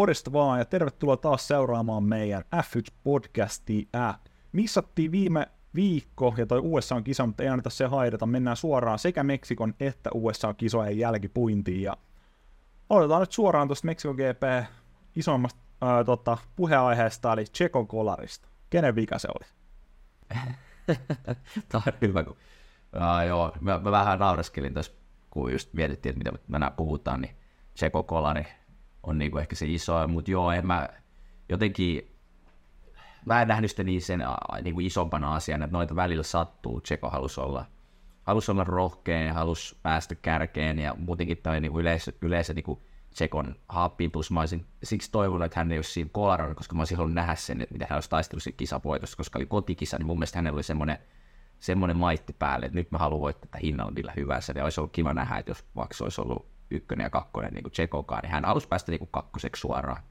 Morjesta vaan ja tervetuloa taas seuraamaan meidän F1-podcastia. Missattiin viime viikko ja toi USA-kisa, mutta ei anneta se haidata. Mennään suoraan sekä Meksikon että USA-kisojen jälkipuintiin. Ja aloitetaan nyt suoraan tuosta Meksikon GP isommasta ää, tota, puheenaiheesta, eli Tsekon kolarista. Kenen vika se oli? Tämä on hyvä, kun uh, joo, mä, mä, vähän naureskelin tässä, kun just mietittiin, että mitä me puhutaan, niin Tseko kolari on niinku ehkä se iso, mutta joo, en mä jotenkin, mä en nähnyt sitä niin sen niinku isompana asiana, että noita välillä sattuu, Tseko halusi olla, halusi olla rohkeen ja halusi päästä kärkeen ja muutenkin tämä niinku yleensä, yleensä niinku Tsekon happiin, plus mä olisin siksi toivonut, että hän ei olisi siinä kolarana, koska mä olisin halunnut nähdä sen, että miten hän olisi taistellut siinä kisapoitossa, koska oli kotikisa, niin mun mielestä hänellä oli semmoinen, semmoinen maitti päälle, että nyt mä haluan voittaa tätä hinnalla millä hyvänsä, ja olisi ollut kiva nähdä, että jos vaikka olisi ollut ykkönen ja kakkonen niin Tsekokaan, niin hän halusi päästä niin kakkoseksi suoraan.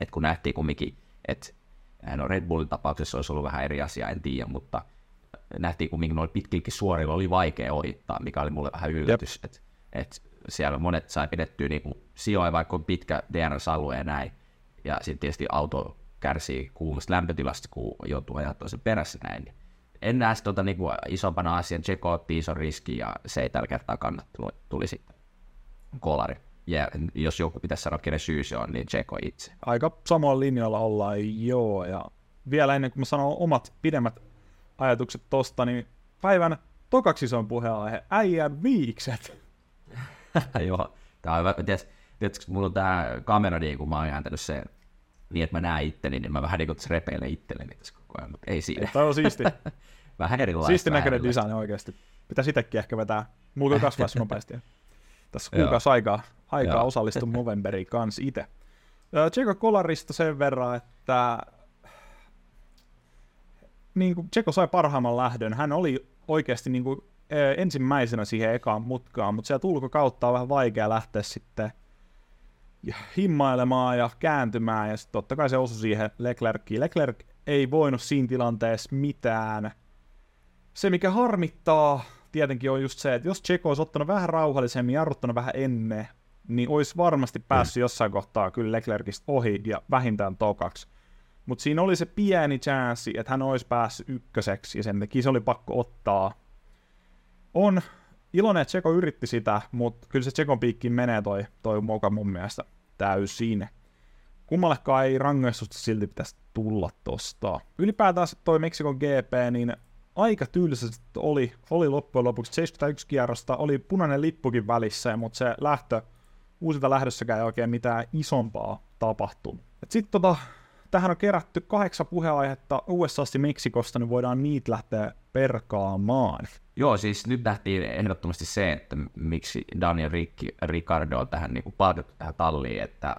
Et kun nähtiin kumminkin, että no Red Bullin tapauksessa olisi ollut vähän eri asia, en tiedä, mutta nähtiin kumminkin noilla pitkilläkin suorilla oli vaikea ohittaa, mikä oli mulle vähän yllätys, että et siellä monet sai pidettyä niin sijoja, vaikka on pitkä DRS-alue ja näin, ja sitten tietysti auto kärsii kuumasta lämpötilasta, kun joutuu ajaa toisen perässä näin, niin en näe sitä tota, niin isompana asian, Tseko otti ison riski ja se ei tällä kertaa kannattanut, tuli sitten kolari. Ja jos joku pitäisi sanoa, kenen syy se on, niin Tseko itse. Aika samalla linjalla ollaan, joo. Ja vielä ennen kuin mä sanon omat pidemmät ajatukset tosta, niin päivän tokaksi ison puheenaihe, äijän viikset. joo, tää on hyvä. Tiedätkö, tiedätkö, mulla on tää kamera, niin kun mä oon ääntänyt sen niin, että mä näen itteni, niin mä vähän niin kuin repeilen itselleni tässä koko ajan, mutta ei siinä. Tämä on siisti. vähän erilaista. Siisti näköinen design oikeasti. Pitäisi itsekin ehkä vetää. Mulla kasvaisi nopeasti. Tässä kuukausi aikaa, aikaa osallistua Movemberiin kanssa itse. Tseko Kolarista sen verran, että niin kuin Tseko sai parhaimman lähdön. Hän oli oikeasti niin kuin, ensimmäisenä siihen ekaan mutkaan, mutta sieltä ulkokautta on vähän vaikea lähteä sitten himmailemaan ja kääntymään, ja sitten totta kai se osui siihen Leclerckiin. Leclerc ei voinut siinä tilanteessa mitään. Se, mikä harmittaa, tietenkin on just se, että jos Tseko olisi ottanut vähän rauhallisemmin, jarruttanut vähän ennen, niin olisi varmasti päässyt mm. jossain kohtaa kyllä Leclercistä ohi ja vähintään tokaksi. Mutta siinä oli se pieni chanssi, että hän olisi päässyt ykköseksi ja sen takia se oli pakko ottaa. On iloinen, että Tseko yritti sitä, mutta kyllä se Tsekon piikkiin menee toi, toi moka mun mielestä täysin. Kummallekaan ei rangaistusta silti pitäisi tulla tosta. Ylipäätään toi Meksikon GP, niin aika tylsästi oli, oli loppujen lopuksi 71 kierrosta, oli punainen lippukin välissä, mutta se lähtö, uusilta lähdössäkään ei oikein mitään isompaa tapahtunut. Sitten tota, tähän on kerätty kahdeksan puheenaihetta USAsta Meksikosta, niin voidaan niitä lähteä perkaamaan. Joo, siis nyt nähtiin ehdottomasti se, että miksi Daniel Ricci, Ricardo on tähän niin palkattu tähän talliin, että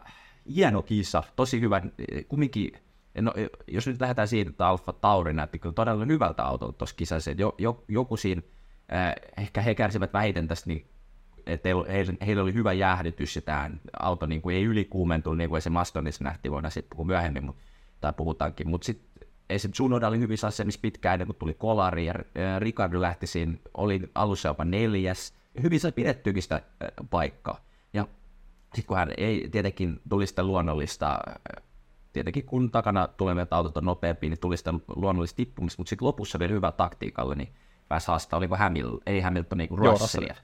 hieno kisa, tosi hyvä, kumminkin no, jos nyt lähdetään siitä, että Alfa Tauri näytti kyllä todella hyvältä autolta tuossa kisassa, jo, jo, joku siinä, äh, ehkä he kärsivät vähiten tästä, niin, että heillä, heillä, oli hyvä jäähdytys ja tämä auto niin kuin ei ylikuumentunut, niin kuin se Mastonissa nähtiin, voidaan sitten puhua myöhemmin, mutta, tai puhutaankin, mutta sitten esim. Tsunoda oli hyvissä asemissa pitkään ennen kuin tuli kolari, ja Ricardo lähti siinä, oli alussa jopa neljäs, hyvin sai pidettyäkin sitä paikkaa. Ja sitten kun hän ei tietenkin tuli sitä luonnollista tietenkin kun takana tulevat autot on nopeampi, niin tuli sitä luonnollista tippumista, mutta sitten lopussa vielä hyvä taktiikalla, niin pääsi haastaa, oliko Hamilton, ei Hamilton, niin kuin Russellia.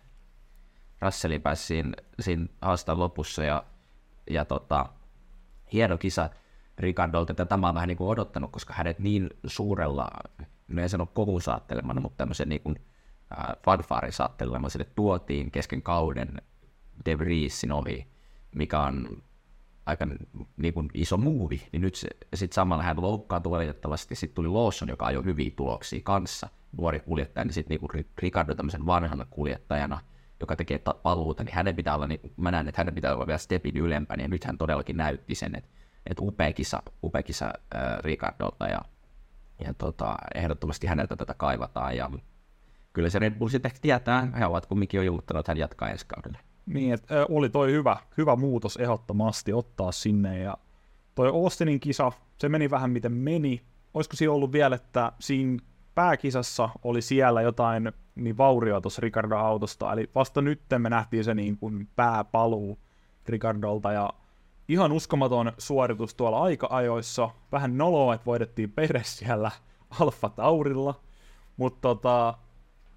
Russellin pääsi siinä, siinä haastaa lopussa ja, ja tota, hieno kisa Ricardolta, että tämä on vähän niin kuin odottanut, koska hänet niin suurella, no en sano kovun saattelemana, mutta tämmöisen niin kuin, äh, fanfaarin saattelemana sille tuotiin kesken kauden De Vriesin ohi, mikä on aika niin kuin iso muuvi, niin nyt sitten samalla hän loukkaantui valitettavasti, sitten tuli Lawson, joka ajoi hyviä tuloksia kanssa, nuori kuljettaja, niin sitten niin Ricardo tämmöisen vanhana kuljettajana, joka tekee paluuta, niin hänen pitää olla, niin mä näen, että hänen pitää olla vielä stepin ylempänä, ja nyt hän todellakin näytti sen, että, että upea kisa, upea kisa äh, Ricardolta, ja, ja tota, ehdottomasti häneltä tätä kaivataan, ja kyllä se Red Bull sitten tietää, he ovat kumminkin jo juuttanut, että hän jatkaa ensi kaudelle. Niin, että oli toi hyvä, hyvä muutos ehdottomasti ottaa sinne ja toi Austinin kisa, se meni vähän miten meni. Olisiko siinä ollut vielä, että siinä pääkisassa oli siellä jotain niin vaurioa tuossa Ricardo autosta, eli vasta nyt me nähtiin se niin kuin pääpaluu Ricardolta ja ihan uskomaton suoritus tuolla aika-ajoissa. Vähän noloa, että voidettiin Peres siellä Alfa Taurilla, mutta tota,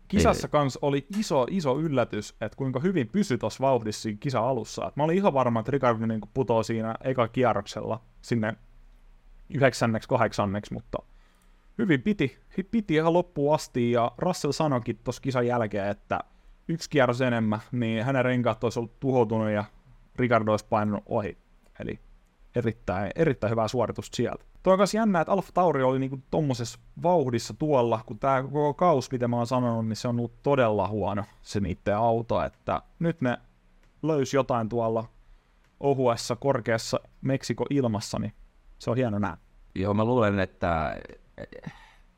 kisassa kans oli iso, iso yllätys, että kuinka hyvin pysyi tuossa vauhdissa siinä kisa alussa. Et mä olin ihan varma, että Ricardo niin putoaa siinä eka kierroksella sinne yhdeksänneksi, kahdeksanneksi, mutta hyvin piti, piti ihan loppuun asti, ja Russell sanoikin tuossa kisan jälkeen, että yksi kierros enemmän, niin hänen renkaat olisi ollut tuhoutunut ja Ricardo olisi painunut ohi. Eli erittäin, erittäin hyvää suoritusta sieltä. Tuo on myös jännä, että Alfa Tauri oli niinku tommosessa vauhdissa tuolla, kun tämä koko kaus, mitä mä oon sanonut, niin se on ollut todella huono se niiden auto, että nyt ne löysi jotain tuolla ohuessa, korkeassa Meksiko ilmassa, niin se on hieno nähdä. Joo, mä luulen, että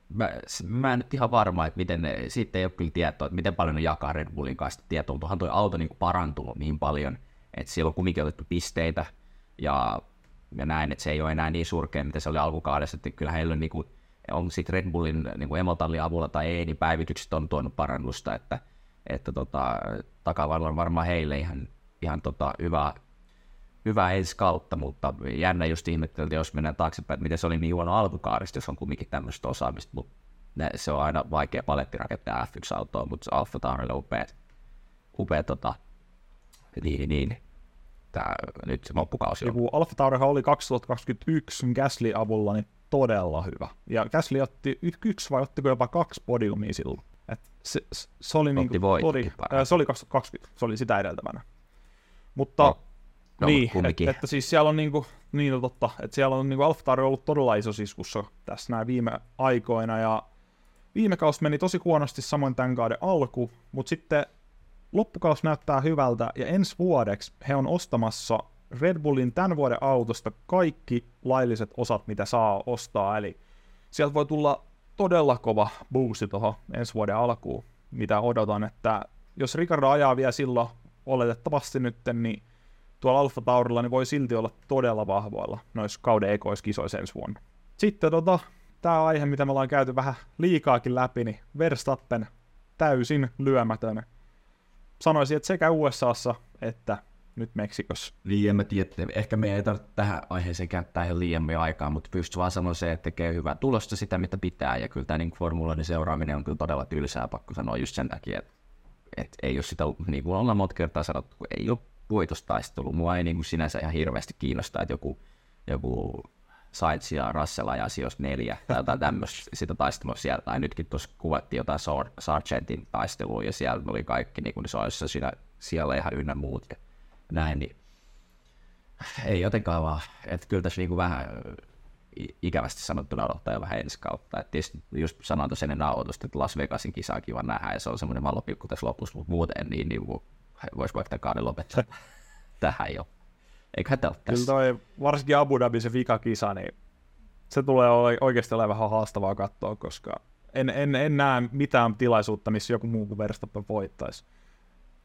mä, mä en nyt ihan varma, että miten ne, siitä ei ole kyllä tietoa, että miten paljon ne jakaa Red Bullin kanssa tietoa. Tuohan tuo auto niin parantunut niin paljon, että siellä on kumminkin otettu pisteitä ja, ja näin, että se ei ole enää niin surkea, mitä se oli alkukaudessa, että kyllä heillä on, niin kuin, on sitten Red Bullin niin kuin emotallin avulla tai ei, niin päivitykset on tuonut parannusta, että, että tota, takavalla on varmaan heille ihan, ihan tota, hyvä, hyvä ensi kautta, mutta jännä just ihmetteltiin, jos mennään taaksepäin, että miten se oli niin huono alkukaudesta, jos on kumminkin tämmöistä osaamista, mutta ne, se on aina vaikea paletti rakentaa F1-autoa, mutta Alfa Taurille upea, upea tota, niin, niin, tää, nyt se loppukausi on. Joku Alfa Taurihan oli 2021 Gasly avulla niin todella hyvä. Ja Gasly otti yksi vai ottiko jopa kaksi podiumia silloin. Et se, se, oli niinku, todi, se oli 2020, se oli sitä edeltävänä. Mutta no No, niin, että, että siis siellä on niinku, niin no totta, että siellä on niinku Alfa ollut todella iso siskussa tässä näin viime aikoina, ja viime kausi meni tosi huonosti samoin tämän kauden alku, mutta sitten loppukaus näyttää hyvältä, ja ensi vuodeksi he on ostamassa Red Bullin tämän vuoden autosta kaikki lailliset osat, mitä saa ostaa, eli sieltä voi tulla todella kova boosti tuohon ensi vuoden alkuun, mitä odotan, että jos Ricardo ajaa vielä silloin oletettavasti nyt, niin tuolla Alfa Taurilla niin voi silti olla todella vahvoilla noissa kauden ekoiskisoissa ensi vuonna. Sitten tota, tämä aihe, mitä me ollaan käyty vähän liikaakin läpi, niin Verstappen täysin lyömätön. Sanoisin, että sekä USAssa että nyt Meksikossa. Niin, en mä tiedä, ehkä me ei tarvitse tähän aiheeseen käyttää ihan liian aikaa, mutta pystyy vaan sanoa se, että tekee hyvää tulosta sitä, mitä pitää, ja kyllä tämä niin formuloiden seuraaminen on kyllä todella tylsää, pakko sanoa just sen takia, että, että ei ole sitä, niin kuin ollaan monta kertaa sanottu, ei ole voitostaistelu. Mua ei niin kuin sinänsä ihan hirveästi kiinnostaa, että joku, joku Sainz ja Russell ajasi jos neljä tai jotain tämmöistä sitä taistelua siellä. Tai nytkin tuossa kuvattiin jotain Sargentin taistelua ja siellä oli kaikki niin kuin se siinä, siellä ihan ynnä muut ja näin. Niin ei jotenkaan vaan, että kyllä tässä niin kuin vähän ikävästi sanottuna odottaa jo vähän ensi kautta. Et tietysti just sanoin tuossa ennen nauhoitusta, että Las Vegasin kisaa kiva nähdä ja se on semmoinen mallopilkku tässä lopussa, mutta muuten niin, niin voisi vaikka kauden lopettaa tähän jo. Eiköhän tämä Kyllä toi, varsinkin Abu Dhabi se vikakisa, niin se tulee oikeasti olemaan vähän haastavaa katsoa, koska en, en, en näe mitään tilaisuutta, missä joku muu kuin Verstappen voittaisi.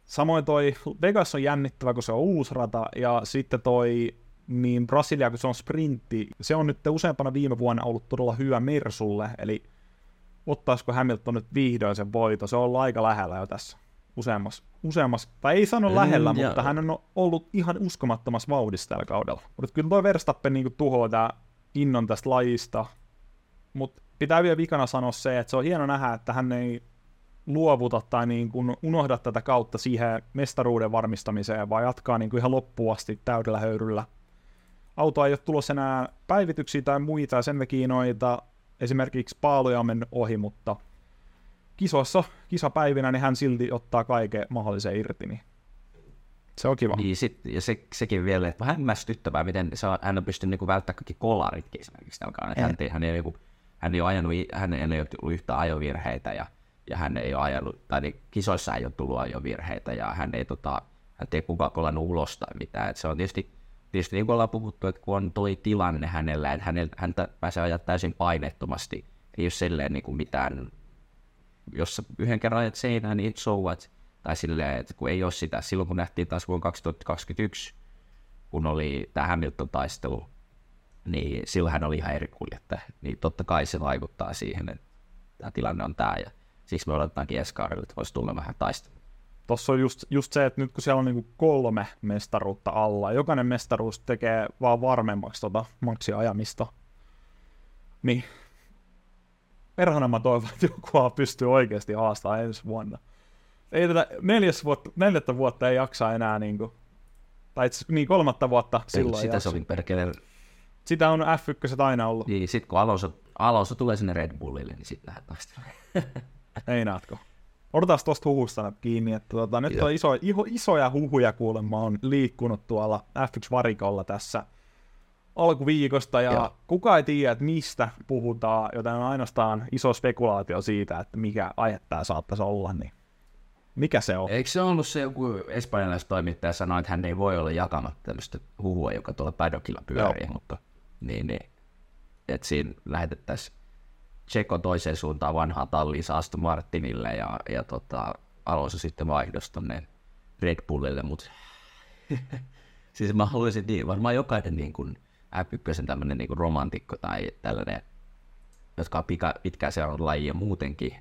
Samoin toi Vegas on jännittävä, kun se on uusi rata, ja sitten toi niin Brasilia, kun se on sprintti, se on nyt useampana viime vuonna ollut todella hyvä Mersulle, eli ottaisiko Hamilton nyt vihdoin sen voito, se on aika lähellä jo tässä useammassa, useammassa tai ei sano lähellä, mm, mutta hän on ollut ihan uskomattomassa vauhdissa tällä kaudella. Mutta kyllä tuo Verstappen niin tuhoaa tämä innon tästä lajista, mutta pitää vielä vikana sanoa se, että se on hieno nähdä, että hän ei luovuta tai niin kuin unohda tätä kautta siihen mestaruuden varmistamiseen, vaan jatkaa niin kuin ihan loppuun asti täydellä höyryllä. Auto ei ole tulossa enää päivityksiä tai muita, sen noita esimerkiksi paaluja on mennyt ohi, mutta kisossa, kisapäivinä, niin hän silti ottaa kaiken mahdollisen irti, niin se on kiva. Niin, sit, ja se, sekin vielä, että vähän hämmästyttävää, miten on, hän on pystynyt niin välttämään kaikki kolaritkin esimerkiksi tällä hän, hän, ei, niin hän ei ole ajanut, hän ei ole tullut yhtä ajovirheitä ja, ja hän ei ole ajanut, tai niin, kisoissa ei ole tullut ajovirheitä ja hän ei, tota, hän ei kukaan kolannut ulos tai mitään. Et se on tietysti, tietysti niin kuin ollaan puhuttu, että kun on toi tilanne hänellä, että hänellä, häntä pääsee ajaa täysin painettomasti, ei ole silleen niin kuin mitään jos yhden kerran ajat seinään, niin so what? Tai silleen, että kun ei ole sitä. Silloin kun nähtiin taas vuonna 2021, kun oli tämä Hamilton-taistelu, niin silloin hän oli ihan eri kuljettaja. Niin totta kai se vaikuttaa siihen, että tämä tilanne on tämä. Ja siksi me odotetaankin Escarille, että voisi tulla vähän taistelu. Tuossa on just, just se, että nyt kun siellä on niinku kolme mestaruutta alla, jokainen mestaruus tekee vaan varmemmaksi tota maksiajamista, niin perhana mä toivon, että joku pystyy oikeasti haastamaan ensi vuonna. Ei tätä neljäs vuotta, neljättä vuotta ei jaksa enää, niin kuin, tai itse niin kolmatta vuotta silloin Sitä se oli perkele. Sitä on F1 aina ollut. Niin, sit kun Alonso, Alonso tulee sinne Red Bullille, niin sitten lähdet taistelemaan. ei näetkö? Odotaan tuosta huhusta kiinni, että tota, nyt on iso, iso, isoja huhuja kuulemma on liikkunut tuolla F1-varikolla tässä alkuviikosta, ja Joo. kuka ei tiedä, että mistä puhutaan, joten on ainoastaan iso spekulaatio siitä, että mikä aihe tämä saattaisi olla, niin mikä se on? Eikö se ollut se joku toimittaja sanoi, että hän ei voi olla jakamatta tämmöistä huhua, joka tuolla paddockilla pyörii, Joo. mutta niin, niin, että siinä lähetettäisiin Tseko toiseen suuntaan vanhaa talliin Aston Martinille ja, ja tota, Alonso sitten vaihdos tonne Red Bullille, mutta siis mä haluaisin, niin, varmaan jokainen niin kuin F1 tämmöinen niin romantikko tai tällainen, jotka on pika, pitkään seurannut lajia muutenkin,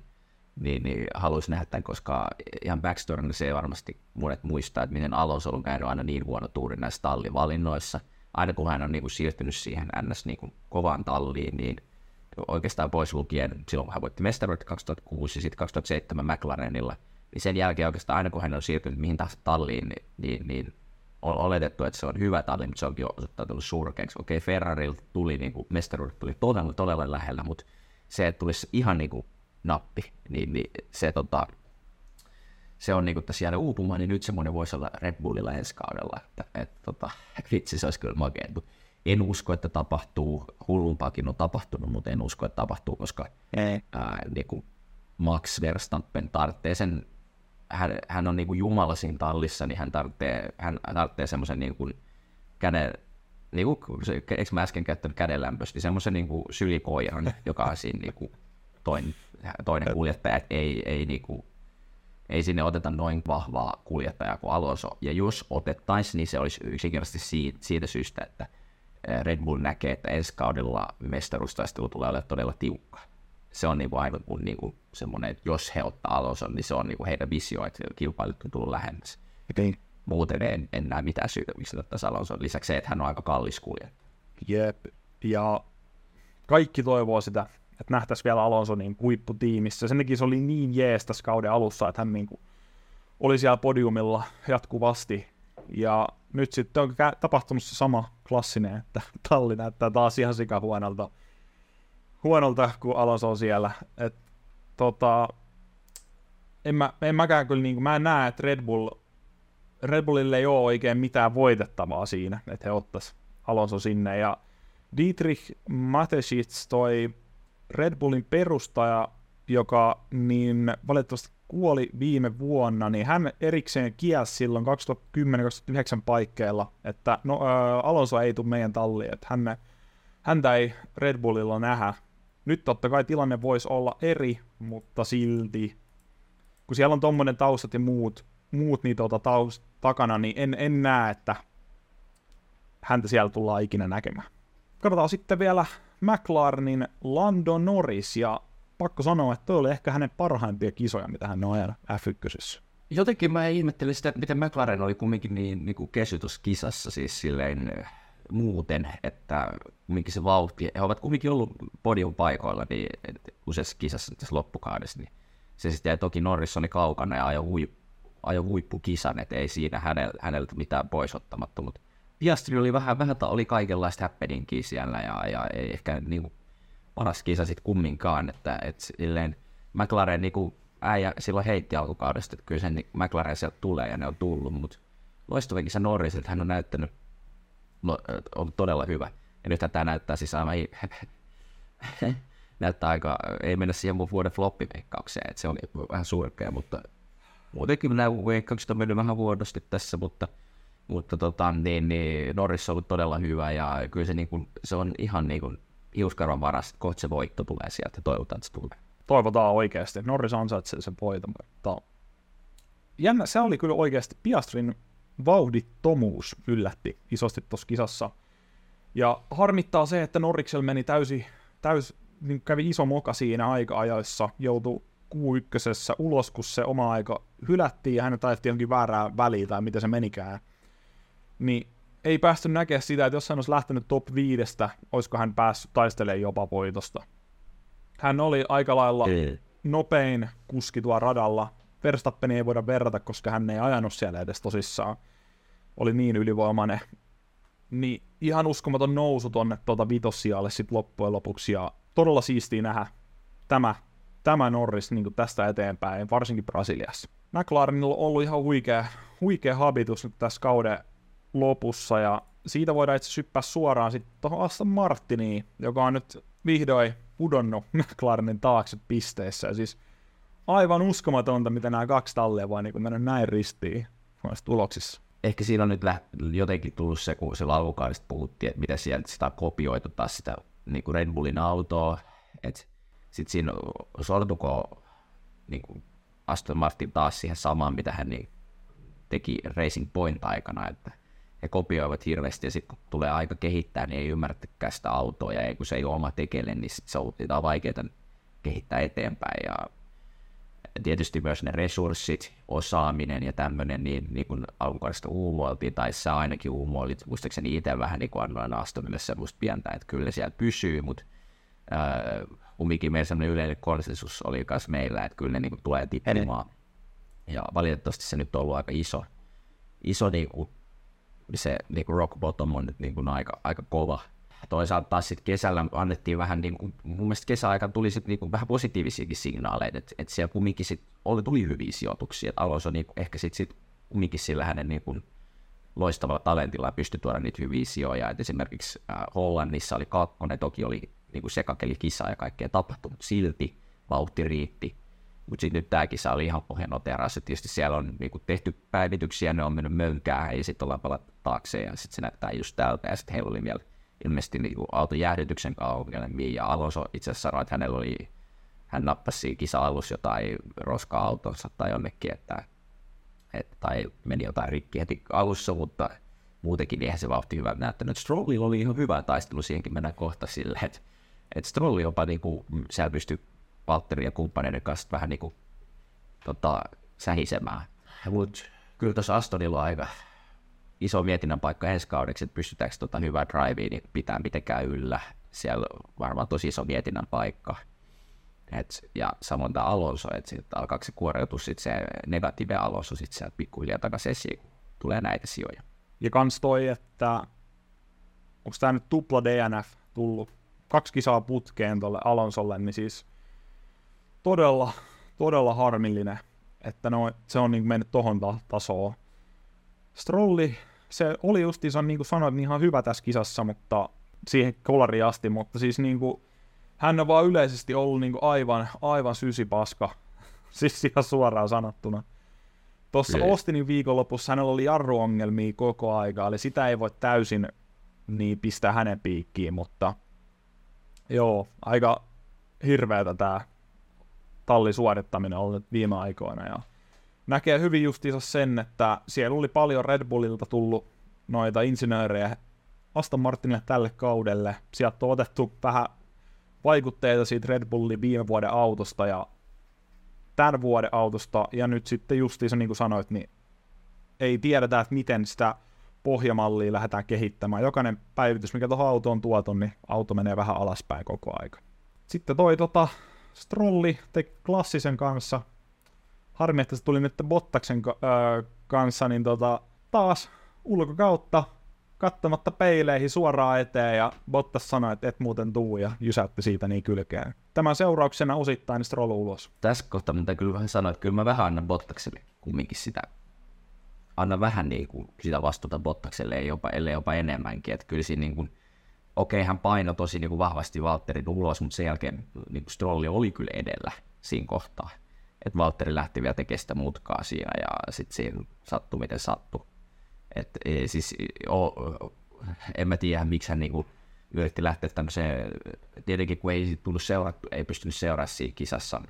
niin, niin haluaisin nähdä tämän, koska ihan backstoryn se ei varmasti monet muistaa, että miten Alonso on käynyt aina niin huono tuuri näissä tallivalinnoissa. Aina kun hän on niin kuin, siirtynyt siihen ns. Niin kuin, kovaan talliin, niin oikeastaan pois lukien silloin, hän voitti mestaruutta 2006 ja sitten 2007 McLarenilla, niin sen jälkeen oikeastaan aina kun hän on siirtynyt mihin tahansa talliin, niin, niin, niin on oletettu, että se on hyvä talli, mutta se onkin osoittautunut surkeaksi. Okei, Ferrarilta tuli, niin kuin, mestaruudet tuli todella, todella lähellä, mutta se, että tulisi ihan niin kuin, nappi, niin, niin se, tota, se on niin kuin tässä jäänyt uupumaan, niin nyt semmoinen voisi olla Red Bullilla ensi kaudella, että, että tota, vitsi, se olisi kyllä makea. En usko, että tapahtuu, hullumpaakin on tapahtunut, mutta en usko, että tapahtuu, koska ää, niin kuin Max Verstappen tarvitsee sen hän, hän on niin kuin Jumala siinä tallissa, niin hän tarvitsee, hän tarvitsee semmoisen niin kuin käden, niin kuin, eikö mä äsken käyttänyt kädenlämpöstä, niin semmoisen niin kuin sylikoiran, joka on siinä niin kuin toinen, toinen kuljettaja, että ei, ei, niin kuin, ei sinne oteta noin vahvaa kuljettajaa kuin Alonso. Ja jos otettaisiin, niin se olisi yksinkertaisesti siitä, siitä syystä, että Red Bull näkee, että ensi kaudella mestaruustaistelu tulee olemaan todella tiukka se on niinku aivan mun niinku semmoinen, että jos he ottaa Alonson, niin se on niinku heidän visio, että kilpailut on tullut lähemmäs. Okay. Muuten en, en näe mitään syytä, miksi ottaisi Alonson. Lisäksi se, että hän on aika kallis kuljettaja. Jep, ja kaikki toivoo sitä, että nähtäisiin vielä Alonsonin huipputiimissä. Senkin se oli niin jees tässä kauden alussa, että hän niinku oli siellä podiumilla jatkuvasti. Ja nyt sitten on tapahtunut se sama klassinen, että talli näyttää taas ihan sikahuonolta huonolta, kun Alonso on siellä. Et, tota, en, mä, en mäkään kyllä, niin kuin, mä en näe, että Red, Bull, Red Bullille ei ole oikein mitään voitettavaa siinä, että he ottais Alonso sinne. Ja Dietrich Mateschitz, toi Red Bullin perustaja, joka niin valitettavasti kuoli viime vuonna, niin hän erikseen kiesi silloin 2010-2009 paikkeilla, että no, ää, Alonso ei tule meidän talliin, että hän, häntä ei Red Bullilla nähdä. Nyt totta kai tilanne voisi olla eri, mutta silti, kun siellä on tommonen taustat ja muut, muut niin tuota taust, takana, niin en, en näe, että häntä siellä tullaan ikinä näkemään. Katsotaan sitten vielä McLarenin Lando Norris, ja pakko sanoa, että toi oli ehkä hänen parhaimpia kisoja, mitä hän on ajanut F1. Jotenkin mä ihmettelin sitä, miten McLaren oli kumminkin niin, niin kuin kisassa, siis silleen muuten, että kumminkin se vauhti, he ovat kumminkin ollut podium paikoilla niin, useassa kisassa tässä loppukaudessa, niin se sitten jäi toki Norrissoni kaukana ja ajoi, huip, ajo huippukisan, että ei siinä häneltä, häneltä mitään pois ottamatta, mutta Piastri oli vähän, vähän oli kaikenlaista happeningia siellä ja, ja ei ehkä niin paras kisa sitten kumminkaan, että et, silleen, McLaren niin kuin, äijä silloin heitti alkukaudesta, että kyllä sen niin McLaren sieltä tulee ja ne on tullut, mutta loistava kisa Norris, että hän on näyttänyt On todella hyvä. Ja nyt tämä näyttää siis aivan näyttää aika, ei mennä siihen mun vuoden floppiveikkaukseen, että se on vähän surkea, mutta muutenkin nämä veikkaukset on mennyt vähän huonosti tässä, mutta, mutta tota, niin, niin Norris on ollut todella hyvä ja kyllä se, niin kuin, se on ihan niin kuin hiuskarvan varassa, kohta se voitto tulee sieltä, toivotaan, että se tulee. Toivotaan oikeasti. Norris ansaitsee sen voiton, jännä, se oli kyllä oikeasti Piastrin vauhdittomuus yllätti isosti tuossa kisassa. Ja harmittaa se, että Norriksella meni täysi, täys, niin kävi iso moka siinä aika-ajoissa, joutui Q1 ulos, kun se oma aika hylättiin ja hän taittiin jonkin väärää väliä tai mitä se menikään. Niin ei päästy näkemään sitä, että jos hän olisi lähtenyt top 5, olisiko hän päässyt taistelemaan jopa voitosta. Hän oli aika lailla nopein kuski tuo radalla. Verstappeni ei voida verrata, koska hän ei ajanut siellä edes tosissaan. Oli niin ylivoimainen. Niin ihan uskomaton nousu tonne tuota vitossijalle sit loppujen lopuksi. Ja todella siistiä nähdä tämä, tämä Norris niin tästä eteenpäin, varsinkin Brasiliassa. McLarenilla on ollut ihan huikea, huikea habitus nyt tässä kauden lopussa, ja siitä voidaan itse syppää suoraan sitten tuohon Aston Martiniin, joka on nyt vihdoin pudonnut McLarenin taakse pisteissä. Ja siis aivan uskomatonta, miten nämä kaksi tallia vaan niin mennyt näin ristiin noissa tuloksissa. Ehkä siinä on nyt jotenkin tullut se, kun se alkukaudesta puhuttiin, että miten sieltä sitä kopioitu taas sitä niin kuin Red Bullin autoa, että sitten siinä sortuko niin kuin Aston Martin taas siihen samaan, mitä hän niin teki Racing Point aikana, että he kopioivat hirveästi ja sitten kun tulee aika kehittää, niin ei ymmärräkään sitä autoa ja kun se ei ole oma tekele, niin sit se on vaikeaa kehittää eteenpäin ja tietysti myös ne resurssit, osaaminen ja tämmöinen, niin, niin kuin alkukaudesta uumoiltiin, tai sä ainakin uumoilit, muistaakseni itse vähän niin kuin annoin Astonille semmoista pientä, että kyllä siellä pysyy, mutta äh, kumminkin meillä semmoinen yleinen konsensus oli myös meillä, että kyllä ne niin kuin tulee tippumaan. Ja valitettavasti se nyt on ollut aika iso, iso niin kuin se niin kuin rock bottom on nyt niin kuin aika, aika kova. Toisaalta taas sitten kesällä annettiin vähän, niin kuin, mun mielestä kesäaikaan tuli sit niin kuin vähän positiivisiakin signaaleita, että, että siellä kumminkin sit oli, tuli hyviä sijoituksia, että Alonso niin kuin, ehkä sitten sit kumminkin sillä hänen niin kuin, loistavalla talentilla pystyi tuoda niitä hyviä sijoja. Et esimerkiksi äh, Hollannissa oli kakkonen, toki oli niin kuin sekakeli kisa ja kaikkea tapahtunut, silti vauhti riitti. Mutta sitten nyt tämä kisa oli ihan pohjanoteeraus, tietysti siellä on niinku tehty päivityksiä, ne on mennyt mönkään, ja sitten ollaan palattu taakse, ja sitten se näyttää just tältä, ja sitten heillä oli vielä ilmeisesti niinku auton jäähdytyksen ongelmia, ja Alonso itse asiassa sanoi, että hänellä oli, hän nappasi kisa-alussa jotain roskaa autonsa tai jonnekin, että, et, tai meni jotain rikki heti alussa, mutta muutenkin eihän se vauhti hyvä näyttänyt. Strollilla oli ihan hyvä taistelu, siihenkin mennään kohta silleen, että et Strolli jopa niinku, siellä pystyi Valtteri ja kumppaneiden kanssa vähän niin kuin, tota, sähisemään. Mutta kyllä tuossa Astonilla on aika iso mietinnän paikka ensi kaudeksi, että pystytäänkö tota hyvää drivea niin pitää mitenkään yllä. Siellä on varmaan tosi iso mietinnän paikka. Et, ja samoin tämä Alonso, että sitten alkaako se kuoriutua sit se negatiivinen Alonso sitten sieltä pikkuhiljaa takaisin esiin, kun tulee näitä sijoja. Ja kans toi, että onko tämä nyt tupla DNF tullut kaksi kisaa putkeen tuolle Alonsolle, niin siis todella, todella harmillinen, että no, se on niin mennyt tohon ta- tasoon. Strolli, se oli justiinsa, niin kuin sanoit, niin ihan hyvä tässä kisassa, mutta siihen kolariin asti, mutta siis niin kuin, hän on vaan yleisesti ollut niin kuin aivan, aivan sysipaska, siis ihan suoraan sanottuna. Tuossa Ostinin viikonlopussa hänellä oli jarruongelmia koko aika, eli sitä ei voi täysin niin pistää hänen piikkiin, mutta joo, aika hirveätä tämä tallisuorittaminen ollut viime aikoina. Ja näkee hyvin justiinsa sen, että siellä oli paljon Red Bullilta tullut noita insinöörejä Aston Martinille tälle kaudelle. Sieltä on otettu vähän vaikutteita siitä Red Bullin viime vuoden autosta ja tämän vuoden autosta, ja nyt sitten justiinsa niin kuin sanoit, niin ei tiedetä, että miten sitä pohjamallia lähdetään kehittämään. Jokainen päivitys, mikä tuohon autoon tuotu, niin auto menee vähän alaspäin koko aika. Sitten toi tota, Strolli teki klassisen kanssa. Harmi, että se tuli nyt Bottaksen äh, kanssa, niin tota, taas ulkokautta kattamatta peileihin suoraan eteen ja Bottas sanoi, että et muuten tuu ja jysäytti siitä niin kylkeen. Tämän seurauksena osittain Stroll ulos. Tässä kohtaa mitä kyllä vähän sanoin, että kyllä mä vähän annan Bottakselle kumminkin sitä anna vähän niin kuin sitä vastuuta Bottakselle, jopa, ellei jopa enemmänkin. Että kyllä siinä niin kuin, okei, hän paino tosi niin kuin vahvasti Valtterin ulos, mutta sen jälkeen niin kuin Strolli oli kyllä edellä siinä kohtaa. Että Valtteri lähti vielä tekemään sitä mutkaa siinä ja sitten siinä sattui miten sattui. Et, e, siis, o, en mä tiedä, miksi hän niinku yritti lähteä tämmöiseen, tietenkin kun ei tullut seurattu, ei pystynyt seuraamaan siinä kisassa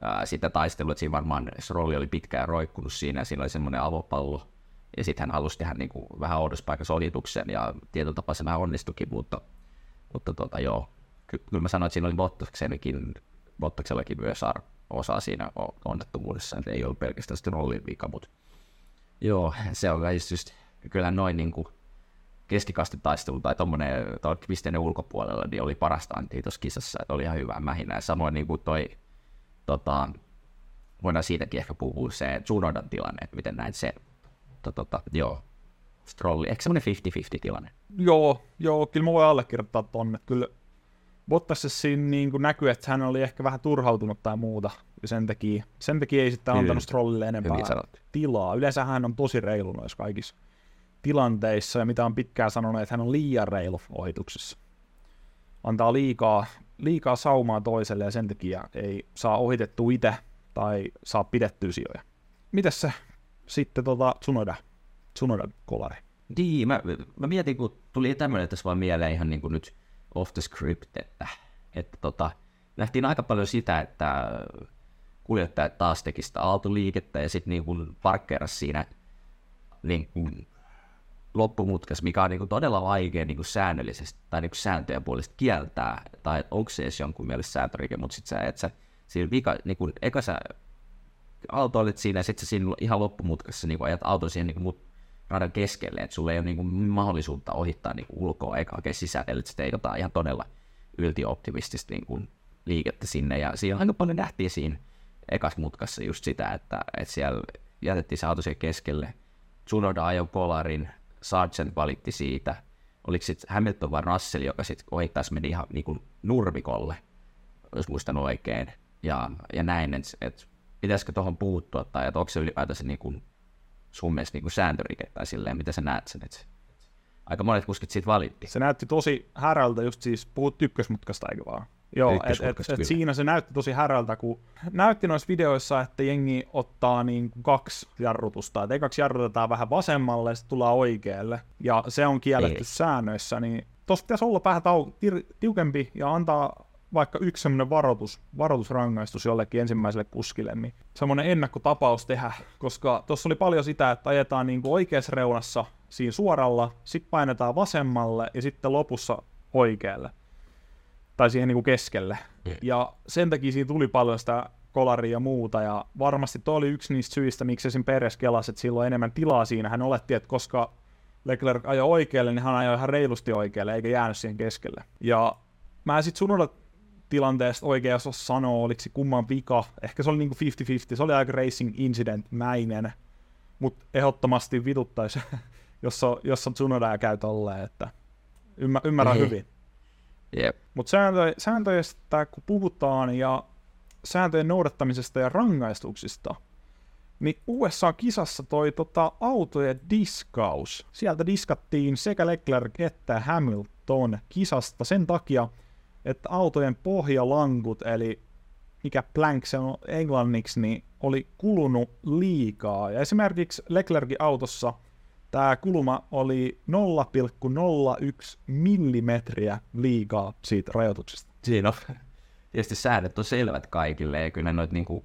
ää, sitä taistelua, että siinä varmaan Strolli oli pitkään roikkunut siinä ja siinä oli semmoinen avopallo, ja sitten hän halusi tehdä niin kuin vähän oudossa paikassa ohituksen, ja tietyllä tapaa se vähän onnistukin, mutta, mutta tota, joo, Ky- kyllä mä sanoin, että siinä oli Bottaksenkin Bottaksellakin myös ar- osa siinä onnettomuudessa, että ei ollut pelkästään sitten rollin vika, mutta joo, se on just, kyllä noin niin kuin keskikastitaistelu tai tuommoinen pisteinen ulkopuolella, niin oli parasta antia tuossa kisassa, että oli ihan hyvä mähinä. Samoin niin kuin toi, tota, voidaan siitäkin ehkä puhua se Tsunodan tilanne, että miten näin se, tota, tota, joo, Strolli, ehkä semmoinen 50-50 tilanne. Joo, joo, kyllä mä voin allekirjoittaa tonne. Kyllä Bottas siinä niin kuin näkyy, että hän oli ehkä vähän turhautunut tai muuta, ja sen takia, sen takia ei sitten antanut Strollille enempää tilaa. Yleensä hän on tosi reilu noissa kaikissa tilanteissa, ja mitä on pitkään sanonut, että hän on liian reilu ohituksessa. Antaa liikaa, liikaa saumaa toiselle, ja sen takia ei saa ohitettua itse tai saa pidettyä sijoja. Mitäs se sitten tota Tsunoda, Tsunoda kolari? Niin, mä, mä mietin, kun tuli tämmöinen tässä vaan mieleen ihan niin kuin nyt off the script, että, että tota, nähtiin aika paljon sitä, että kuljettajat taas teki sitä aaltoliikettä ja sitten niin parkkeerasi siinä niin kuin loppumutkas, mikä on niin kuin todella vaikea niin kuin säännöllisesti tai niin kuin sääntöjen puolesta kieltää, tai onko se edes jonkun mielestä sääntörike, mutta sitten sä, että sä siinä vika, niin kuin, eka sä autoilit siinä ja sitten sä siinä ihan loppumutkassa niin kuin ajat auton siihen niin kuin, radan keskelle, että sulla ei ole niin kuin, mahdollisuutta ohittaa niin kuin, ulkoa eikä oikein sisään, eli sitten jotain ihan todella yltioptimistista niin kuin, liikettä sinne, ja siinä aika paljon nähtiin siinä ekas mutkassa just sitä, että, että siellä jätettiin se auto keskelle, Tsunoda ajoi kolarin, Sargent valitti siitä, oliko sitten Hamilton vai Russell, joka sitten ohittaisi meni ihan niin kuin nurmikolle, jos muistan oikein, ja, ja näin, että et, pitäisikö tuohon puuttua, tai että onko se ylipäätänsä niin kuin, sun mielestä niin kuin sääntörike, tai silleen, mitä sä näet sen, että aika monet kuskit siitä valitti. Se näytti tosi härältä, just siis puhut ykkösmutkasta, eikö vaan? Joo, et, et, et siinä se näytti tosi härältä, kun näytti noissa videoissa, että jengi ottaa niin kaksi jarrutusta. Että ekaksi jarrutetaan vähän vasemmalle ja sitten tullaan oikealle. Ja se on kielletty Ei. säännöissä, niin tossa pitäisi olla vähän tau- tiukempi ja antaa vaikka yksi semmoinen varoitus, varoitusrangaistus jollekin ensimmäiselle kuskille, niin semmoinen ennakkotapaus tehdä, koska tuossa oli paljon sitä, että ajetaan niin kuin oikeassa reunassa siinä suoralla, sitten painetaan vasemmalle ja sitten lopussa oikealle tai siihen niin kuin keskelle. Mm. Ja sen takia siinä tuli paljon sitä kolaria ja muuta, ja varmasti tuo oli yksi niistä syistä, miksi esim. Peres kelasi, että sillä on enemmän tilaa siinä. Hän oletti, että koska Leclerc ajoi oikealle, niin hän ajoi ihan reilusti oikealle, eikä jäänyt siihen keskelle. Ja mä sitten sunoda tilanteesta oikein osaa sanoa, oliko se kumman vika. Ehkä se oli niinku 50-50, se oli aika racing incident-mäinen, mutta ehdottomasti vituttaisi, jos on, jos on Tsunoda ja käy tolleen, että ymmär, ymmärrän mm-hmm. hyvin. Yep. Mutta sääntö, sääntöistä kun puhutaan ja sääntöjen noudattamisesta ja rangaistuksista, niin USA-kisassa toi tota, autojen diskaus. Sieltä diskattiin sekä Leclerc että Hamilton kisasta sen takia, että autojen pohjalankut, eli mikä plank se on englanniksi, niin oli kulunut liikaa. Ja esimerkiksi Leclercin autossa – tämä kulma oli 0,01 millimetriä liikaa siitä rajoituksesta. Siinä on tietysti säännöt on selvät kaikille, ja kyllä noit niinku,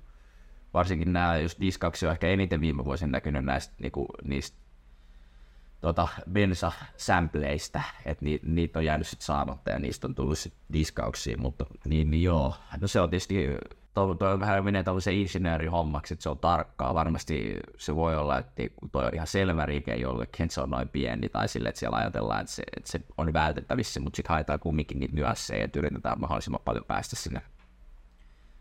varsinkin nämä, jos diskauksia on ehkä eniten viime vuosina näkynyt näistä, niinku, niistä tota, bensa-sampleista, että ni, niitä on jäänyt sitten saamatta ja niistä on tullut sitten diskauksia, mutta niin, niin joo. No se on tietysti tuo, tuo vähän menee tällaisen insinöörihommaksi, että se on tarkkaa. Varmasti se voi olla, että tuo on ihan selvä rike jollekin, että se on noin pieni, tai sille, että siellä ajatellaan, että se, että se on vältettävissä, mutta sitten haetaan kumminkin niitä nyansseja, että yritetään mahdollisimman paljon päästä sinne,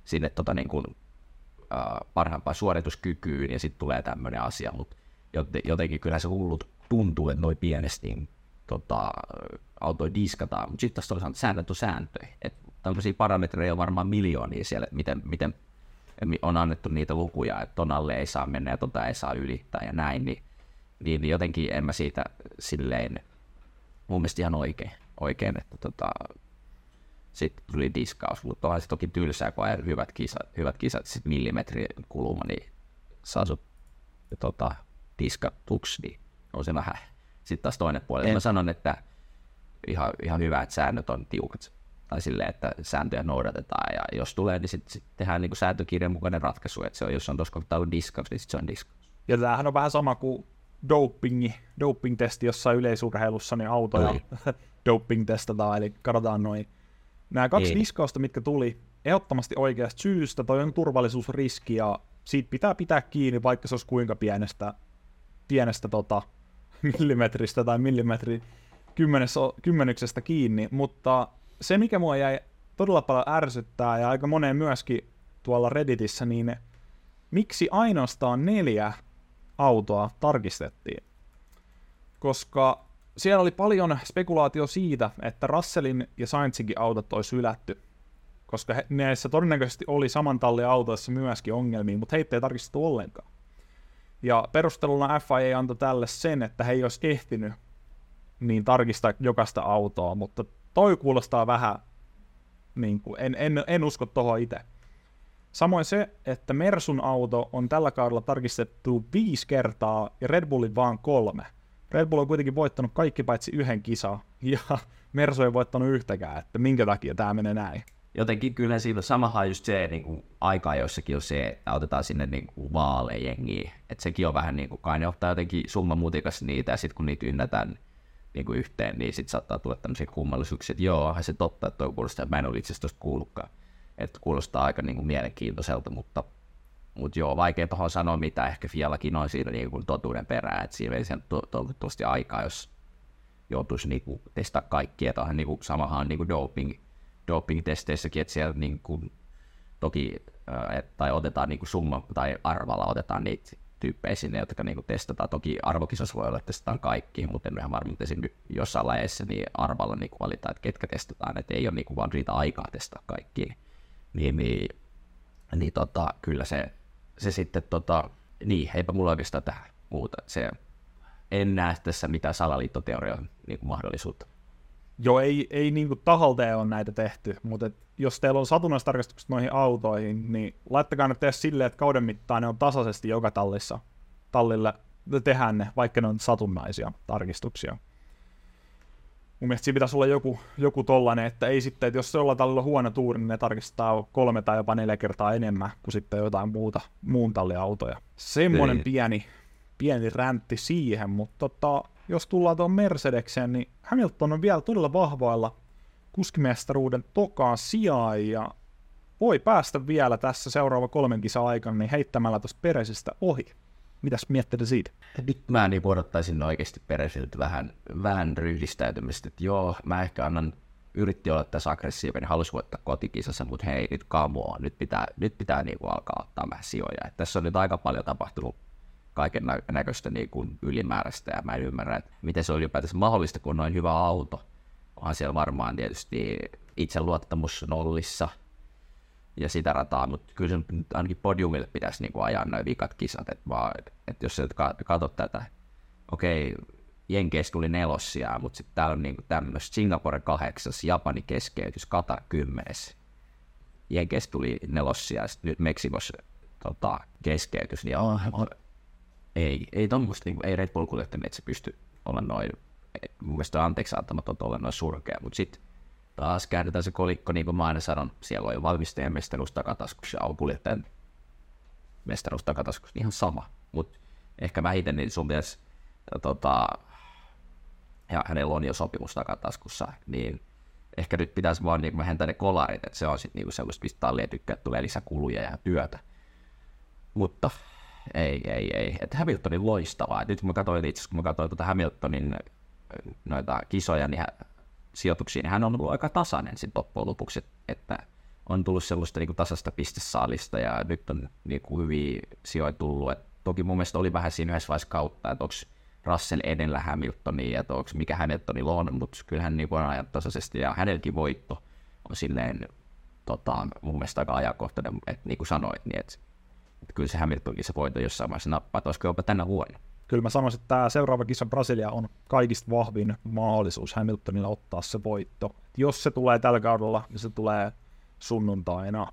sinne tota niin kuin, uh, parhaimpaan suorituskykyyn, ja sitten tulee tämmöinen asia, mutta jotenkin kyllä se hullut tuntuu, että noin pienesti niin, tota, autoja diskataan, mutta sitten taas toisaalta säännöt on sääntöjä, että tämmöisiä parametreja on varmaan miljoonia siellä, miten, miten on annettu niitä lukuja, että ton alle ei saa mennä ja tota ei saa ylittää ja näin, niin, niin jotenkin en mä siitä silleen mun mielestä ihan oikein, oikein että tota, sitten tuli diskaus, mutta onhan se toki tylsää, kun ajat hyvät kisat, hyvät kisat sitten millimetri kuluma, niin saa sut tota, diskatuksi, niin on se vähän. Sitten taas toinen puoli. En. Mä sanon, että ihan, ihan hyvä, että säännöt on tiukat tai silleen, että sääntöjä noudatetaan, ja jos tulee, niin sitten sit tehdään niin sääntökirjan mukainen ratkaisu, että se on, jos on tuossa kohtaa diskaus, niin sitten se on diskaus. Ja tämähän on vähän sama kuin dopingi, doping-testi jossain yleisurheilussa, niin autoja doping-testataan, eli katsotaan noin. Nämä kaksi Ei. diskausta, mitkä tuli, ehdottomasti oikeasta syystä, toi on turvallisuusriski ja siitä pitää pitää kiinni, vaikka se olisi kuinka pienestä, pienestä tota, millimetristä tai millimetri kymmenyksestä kiinni, mutta se mikä mua jäi todella paljon ärsyttää ja aika moneen myöskin tuolla Redditissä, niin miksi ainoastaan neljä autoa tarkistettiin? Koska siellä oli paljon spekulaatio siitä, että Russellin ja Sainzinkin autot olisi ylätty, koska he, näissä todennäköisesti oli saman tallin autoissa myöskin ongelmia, mutta heitä ei tarkistettu ollenkaan. Ja perusteluna FIA antoi tälle sen, että he ei olisi ehtinyt niin tarkistaa jokaista autoa, mutta toi kuulostaa vähän, niin kuin, en, en, en usko tuohon itse. Samoin se, että Mersun auto on tällä kaudella tarkistettu viisi kertaa ja Red Bullin vaan kolme. Red Bull on kuitenkin voittanut kaikki paitsi yhden kisa, ja Mersu ei voittanut yhtäkään, että minkä takia tämä menee näin. Jotenkin kyllä siinä samahan just se niin kuin aika jossakin on se, että otetaan sinne niin kuin vaalejengiä. Että sekin on vähän niin kuin, kai ne ottaa jotenkin summa mutikas niitä, ja sitten kun niitä ynnätään niin kuin yhteen, niin sitten saattaa tulla tämmöisiä kummallisuuksia, että joo, se totta, että toi kuulostaa, mä en ole itse asiassa kuullutkaan. Että kuulostaa aika niin kuin mielenkiintoiselta, mutta mutta joo, vaikea tuohon sanoa, mitä ehkä Fiallakin on siinä niin kuin totuuden perään, että siinä ei sen to- toivottavasti aikaa, jos joutuisi niin kuin testaa kaikkia, tai niin kuin, samahan niin kuin doping, doping-testeissäkin, että siellä niin kuin, toki, et, tai otetaan niin kuin summa tai arvalla otetaan niitä tyyppejä sinne, jotka niin kuin testataan. Toki arvokisassa voi olla, että testataan kaikki, mutta en ihan varma, että jossain lajeissa niin arvalla niin valitaan, että ketkä testataan, että ei ole niin kuin vaan riitä aikaa testaa kaikki. Niin, niin, niin tota, kyllä se se sitten, tota, niin, eipä mulla oikeastaan tähän muuta. Se, en näe tässä mitään salaliittoteorian niin mahdollisuutta. Joo, ei, ei niin kuin taholta ole näitä tehty, mutta et, jos teillä on satunnaistarkastukset noihin autoihin, niin laittakaa ne tehdä silleen, että kauden mittaan ne on tasaisesti joka tallissa, tallille tehdään ne, vaikka ne on satunnaisia tarkistuksia mun mielestä siinä pitäisi olla joku, joku tollanen, että ei sitten, että jos se ollaan tallilla huono tuuri, niin ne tarkistaa kolme tai jopa neljä kertaa enemmän kuin sitten jotain muuta, muun talliautoja. Semmoinen niin. pieni, pieni räntti siihen, mutta tota, jos tullaan tuon Mercedekseen, niin Hamilton on vielä todella vahvoilla kuskimestaruuden tokaan sijaan ja voi päästä vielä tässä seuraava kolmen kisa aikana niin heittämällä tuosta Peresistä ohi. Mitäs miettii siitä? Nyt mä niin odottaisin oikeasti Peresiltä vähän, vähän ryhdistäytymistä. Että joo, mä ehkä annan yritti olla tässä aggressiivinen, halusi voittaa kotikisassa, mutta hei, nyt kamoa, nyt pitää, nyt pitää niin alkaa ottaa vähän sijoja. Et tässä on nyt aika paljon tapahtunut kaiken näköistä niin kuin ylimääräistä, ja mä en ymmärrä, että miten se on ylipäätänsä mahdollista, kun on noin hyvä auto. Onhan siellä varmaan tietysti itseluottamus nollissa, ja sitä rataa, mutta kyllä se nyt ainakin podiumille pitäisi niin kuin ajaa noin vikat kisat, että, vaan, että jos sä katsot tätä, okei, Jenkeissä tuli nelossia, mutta sitten täällä on niin tämmöistä Singapore kahdeksas, Japani keskeytys, Katar kymmenes. Jenkeissä tuli nelossia ja sitten nyt Meksikossa tota, keskeytys, niin on, on, ei, ei tommoista, niin ei Red Bull kuljettajien, että se pysty olla noin, mun mielestä anteeksi antamaton olla noin surkea, mutta sitten taas käännetään se kolikko, niin kuin mä aina sanon, siellä on jo valmistajan mestaruus takataskussa ja on kuljettajan mestaruus takataskussa, niin ihan sama. Mutta ehkä vähiten niin sun pitäisi, tota, ja hänellä on jo sopimus takataskussa, niin ehkä nyt pitäisi vaan niin vähentää ne kolarit, että se on sitten niin sellaista, mistä tallia tykkää, tulee lisäkuluja ja työtä. Mutta ei, ei, ei. Että Hamiltonin loistavaa. Et nyt mä katsoin itse kun mä katsoin tuota Hamiltonin noita kisoja, niin sijoituksiin, niin hän on ollut aika tasainen sitten loppujen lopuksi, että on tullut sellaista niin kuin tasasta pistesaalista ja nyt on niin kuin hyviä sijoja tullut. Et toki mun mielestä oli vähän siinä yhdessä vaiheessa kautta, että onko Russell edellä Hamiltonia, että onko mikä Hamiltonilla on, mutta kyllähän niin on ajat tasaisesti ja hänelläkin voitto on silleen tota, mun mielestä aika ajankohtainen, että niin kuin sanoit, niin että kyllä se Hamiltonkin se voitto jossain vaiheessa nappaa, että olisiko jopa tänä vuonna kyllä mä sanoisin, että tämä seuraava kisa Brasilia on kaikista vahvin mahdollisuus Hamiltonilla ottaa se voitto. Jos se tulee tällä kaudella, niin se tulee sunnuntaina.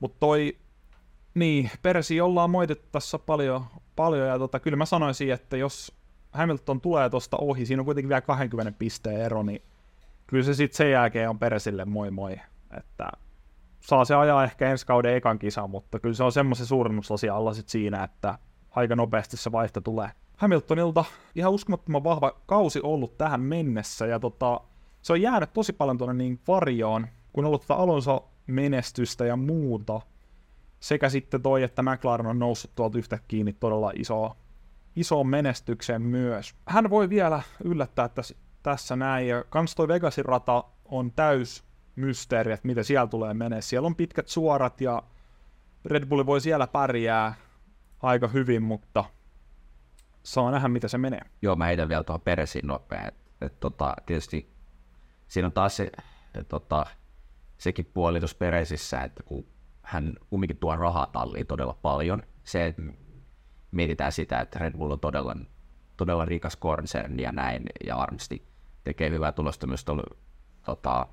Mutta toi, niin, Persi ollaan moitettu tässä paljon, paljon ja tota, kyllä mä sanoisin, että jos Hamilton tulee tuosta ohi, siinä on kuitenkin vielä 20 pisteen ero, niin kyllä se sitten sen jälkeen on Peresille moi moi. Että saa se ajaa ehkä ensi kauden ekan kisan, mutta kyllä se on semmoisen suurennuslasia alla sit siinä, että aika nopeasti se vaihto tulee. Hamiltonilta ihan uskomattoman vahva kausi ollut tähän mennessä, ja tota, se on jäänyt tosi paljon tuonne niin varjoon, kun on ollut tota Alonso menestystä ja muuta. Sekä sitten toi, että McLaren on noussut tuolta yhtäkkiä niin todella iso, iso menestykseen myös. Hän voi vielä yllättää tässä, tässä näin, ja kans toi Vegasin rata on täys mysteeri, että mitä siellä tulee menee. Siellä on pitkät suorat ja Red Bull voi siellä pärjää aika hyvin, mutta saa nähdä, mitä se menee. Joo, mä heitän vielä tuohon Peresiin nopein. Et, et, tota, tietysti siinä on taas se, et, tota, sekin puoli tuossa Peresissä, että kun hän kumminkin tuo rahaa talliin todella paljon, se, että mietitään sitä, että Red Bull on todella, todella rikas konserni ja näin, ja varmasti tekee hyvää tulosta myös tuolla tota,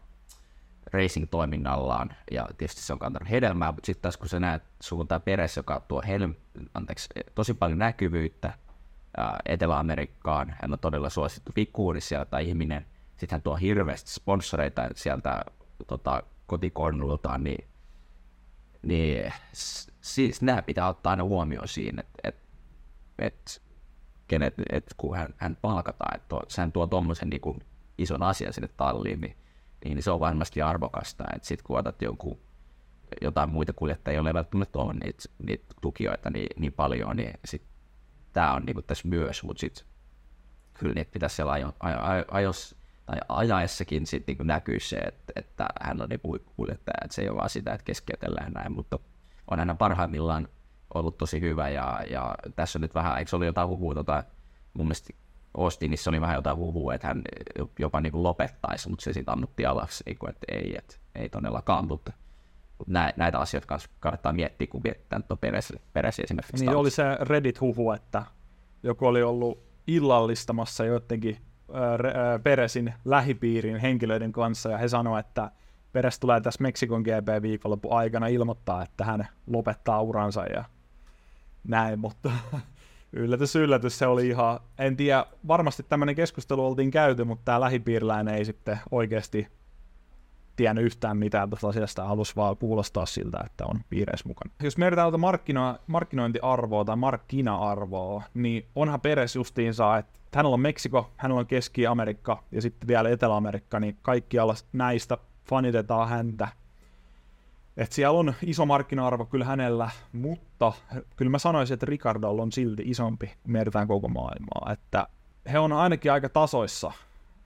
racing-toiminnallaan, ja tietysti se on kantanut hedelmää, mutta sitten taas kun sä näet, tämä Peres, joka tuo helm, anteeksi, tosi paljon näkyvyyttä Etelä-Amerikkaan, hän on todella suosittu pikkuuri sieltä ihminen, sitten hän tuo hirveästi sponsoreita sieltä tota, kotikornultaan, niin, niin siis nämä pitää ottaa aina huomioon siinä, että et, et, kenet, et, kun hän, hän palkataan, että hän tuo tuommoisen niin ison asian sinne talliin, niin niin se on varmasti arvokasta. Että sitten kun otat jonkun, jotain muita kuljettajia, joilla ei välttämättä ole niitä, niitä tukijoita niin, niin paljon, niin sit tämä on niinku tässä myös, mutta sitten kyllä niitä pitäisi siellä ajo, ajo, ajo, ajos, tai ajaessakin sit niinku näkyy se, että, että hän on niinku kuljettaja, että se ei ole vaan sitä, että keskeytellään näin, mutta on aina parhaimmillaan ollut tosi hyvä ja, ja tässä on nyt vähän, eikö se oli jotain huhua, tota, mun mielestä Austinissa oli vähän jotain huhua, että hän jopa niin kuin lopettaisi, mutta se sitten ammutti alas, niin kuin, että ei, että ei todellakaan, mutta, näitä asioita kanssa kannattaa miettiä, kun mietitään tuon peräsi esimerkiksi. Niin oli se Reddit-huhu, että joku oli ollut illallistamassa jotenkin Peresin lähipiirin henkilöiden kanssa, ja he sanoivat, että Peres tulee tässä Meksikon GP-viikonloppu aikana ilmoittaa, että hän lopettaa uransa ja näin, mutta yllätys, yllätys, se oli ihan, en tiedä, varmasti tämmöinen keskustelu oltiin käyty, mutta tämä lähipiiriläinen ei sitten oikeasti tiennyt yhtään mitään tuosta asiasta, halusi vaan kuulostaa siltä, että on piireissä mukana. Jos mietitään tätä markkino- markkinointiarvoa tai markkina-arvoa, niin onhan Peres justiinsa, että hänellä on Meksiko, hänellä on Keski-Amerikka ja sitten vielä Etelä-Amerikka, niin kaikkialla näistä fanitetaan häntä. Et siellä on iso markkina-arvo kyllä hänellä, mutta kyllä mä sanoisin, että Ricardolla on silti isompi, kun mietitään koko maailmaa. Että he on ainakin aika tasoissa.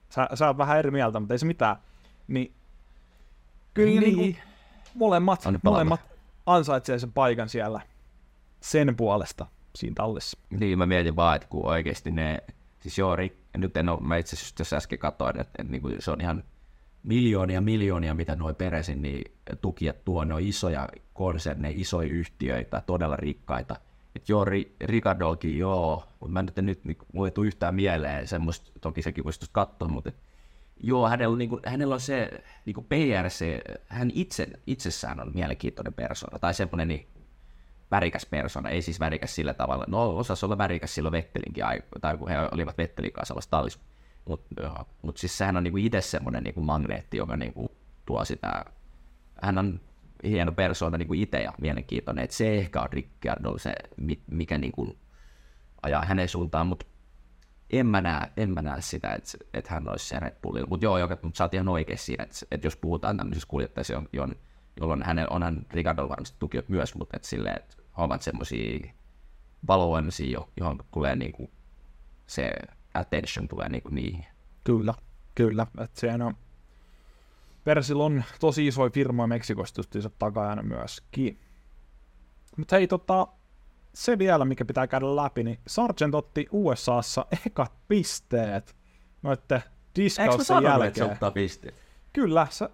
Sä, sä oot vähän eri mieltä, mutta ei se mitään. Niin, kyllä niin. Niin molemmat, molemmat ansaitsee sen paikan siellä sen puolesta siinä tallissa. Niin, mä mietin vaan, että kun oikeasti ne, siis joo, nyt en ole, mä itse asiassa äsken katsoin, että, että, että se on ihan miljoonia miljoonia, mitä noin peresin, niin tukijat tuo, ne on isoja konserneja, isoja yhtiöitä, todella rikkaita. Et joo, Ricardolkin joo, mutta mä nyt nyt niin, mulle ei yhtään mieleen semmoista, toki sekin voisi katsoa, mutta joo, hänellä on, niin kuin, hänellä on se niin kuin PR, se, hän itse, itsessään on mielenkiintoinen persona, tai semmoinen niin, värikäs persona, ei siis värikäs sillä tavalla, no osasi olla värikäs silloin Vettelinkin aikaa, tai kun he olivat Vettelin kanssa tallissa, mutta mut siis sehän on niinku itse semmoinen niinku magneetti, joka niinku tuo sitä, hän on hieno persoona niinku itse ja mielenkiintoinen, että se ehkä on Ricciardo se, mikä niinku ajaa hänen suuntaan, mutta en mä näe, en mä näe sitä, että, että hän olisi se Red Bullilla. Mutta joo, joka, mutta sä oot ihan oikein siinä, että, että jos puhutaan tämmöisessä kuljettajassa, jolloin hänen, onhan Ricardo varmasti tukiot myös, mutta että silleen, että ovat semmoisia valovoimaisia, johon tulee niinku se attention tulee niinku niihin. Kyllä, kyllä. Että sehän on Persil on tosi isoja firmoja Meksikosta justiinsa takajana myöskin. Mutta hei, tota, se vielä, mikä pitää käydä läpi, niin Sargent otti USAssa ekat pisteet noitte diskausten jälkeen. Eikö pisteet? Kyllä, sä,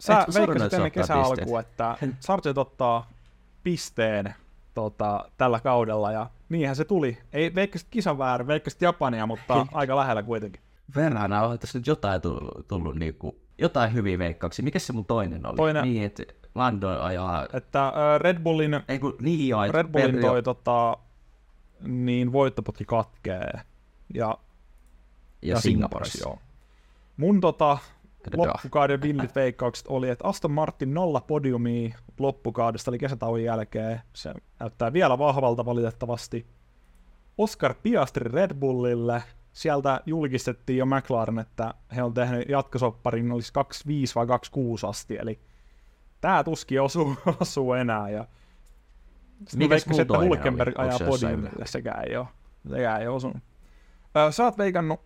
sä veikkasit ennen kesän alkuun, että Sargent ottaa pisteen tota, tällä kaudella, ja niinhän se tuli. Ei veikkasit kisan väärin, veikkasit Japania, mutta aika lähellä kuitenkin. Verran on tässä nyt jotain tullut, tullut niin kuin, jotain hyviä veikkauksia. Mikä se mun toinen oli? Toinen, niin, että Lando ajaa... Että uh, Red Bullin, Ei, kun, niin joo, Red Bullin toi tota, niin voittoputki katkee. Ja, ja, ja Singaporessa. Joo. Mun tota, loppukauden villit veikkaukset oli, että Aston Martin nolla podiumia loppukaudesta, eli kesätauon jälkeen. Se näyttää vielä vahvalta valitettavasti. Oscar Piastri Red Bullille. Sieltä julkistettiin jo McLaren, että he on tehnyt jatkosopparin, olisi 25 vai 26 asti, eli tää tuskin osuu, osuu enää. Ja sitten veikkasin, että Hulkenberg ajaa podiumille, sekään ei ole. Sekään ei ole osunut. Sä oot veikannut,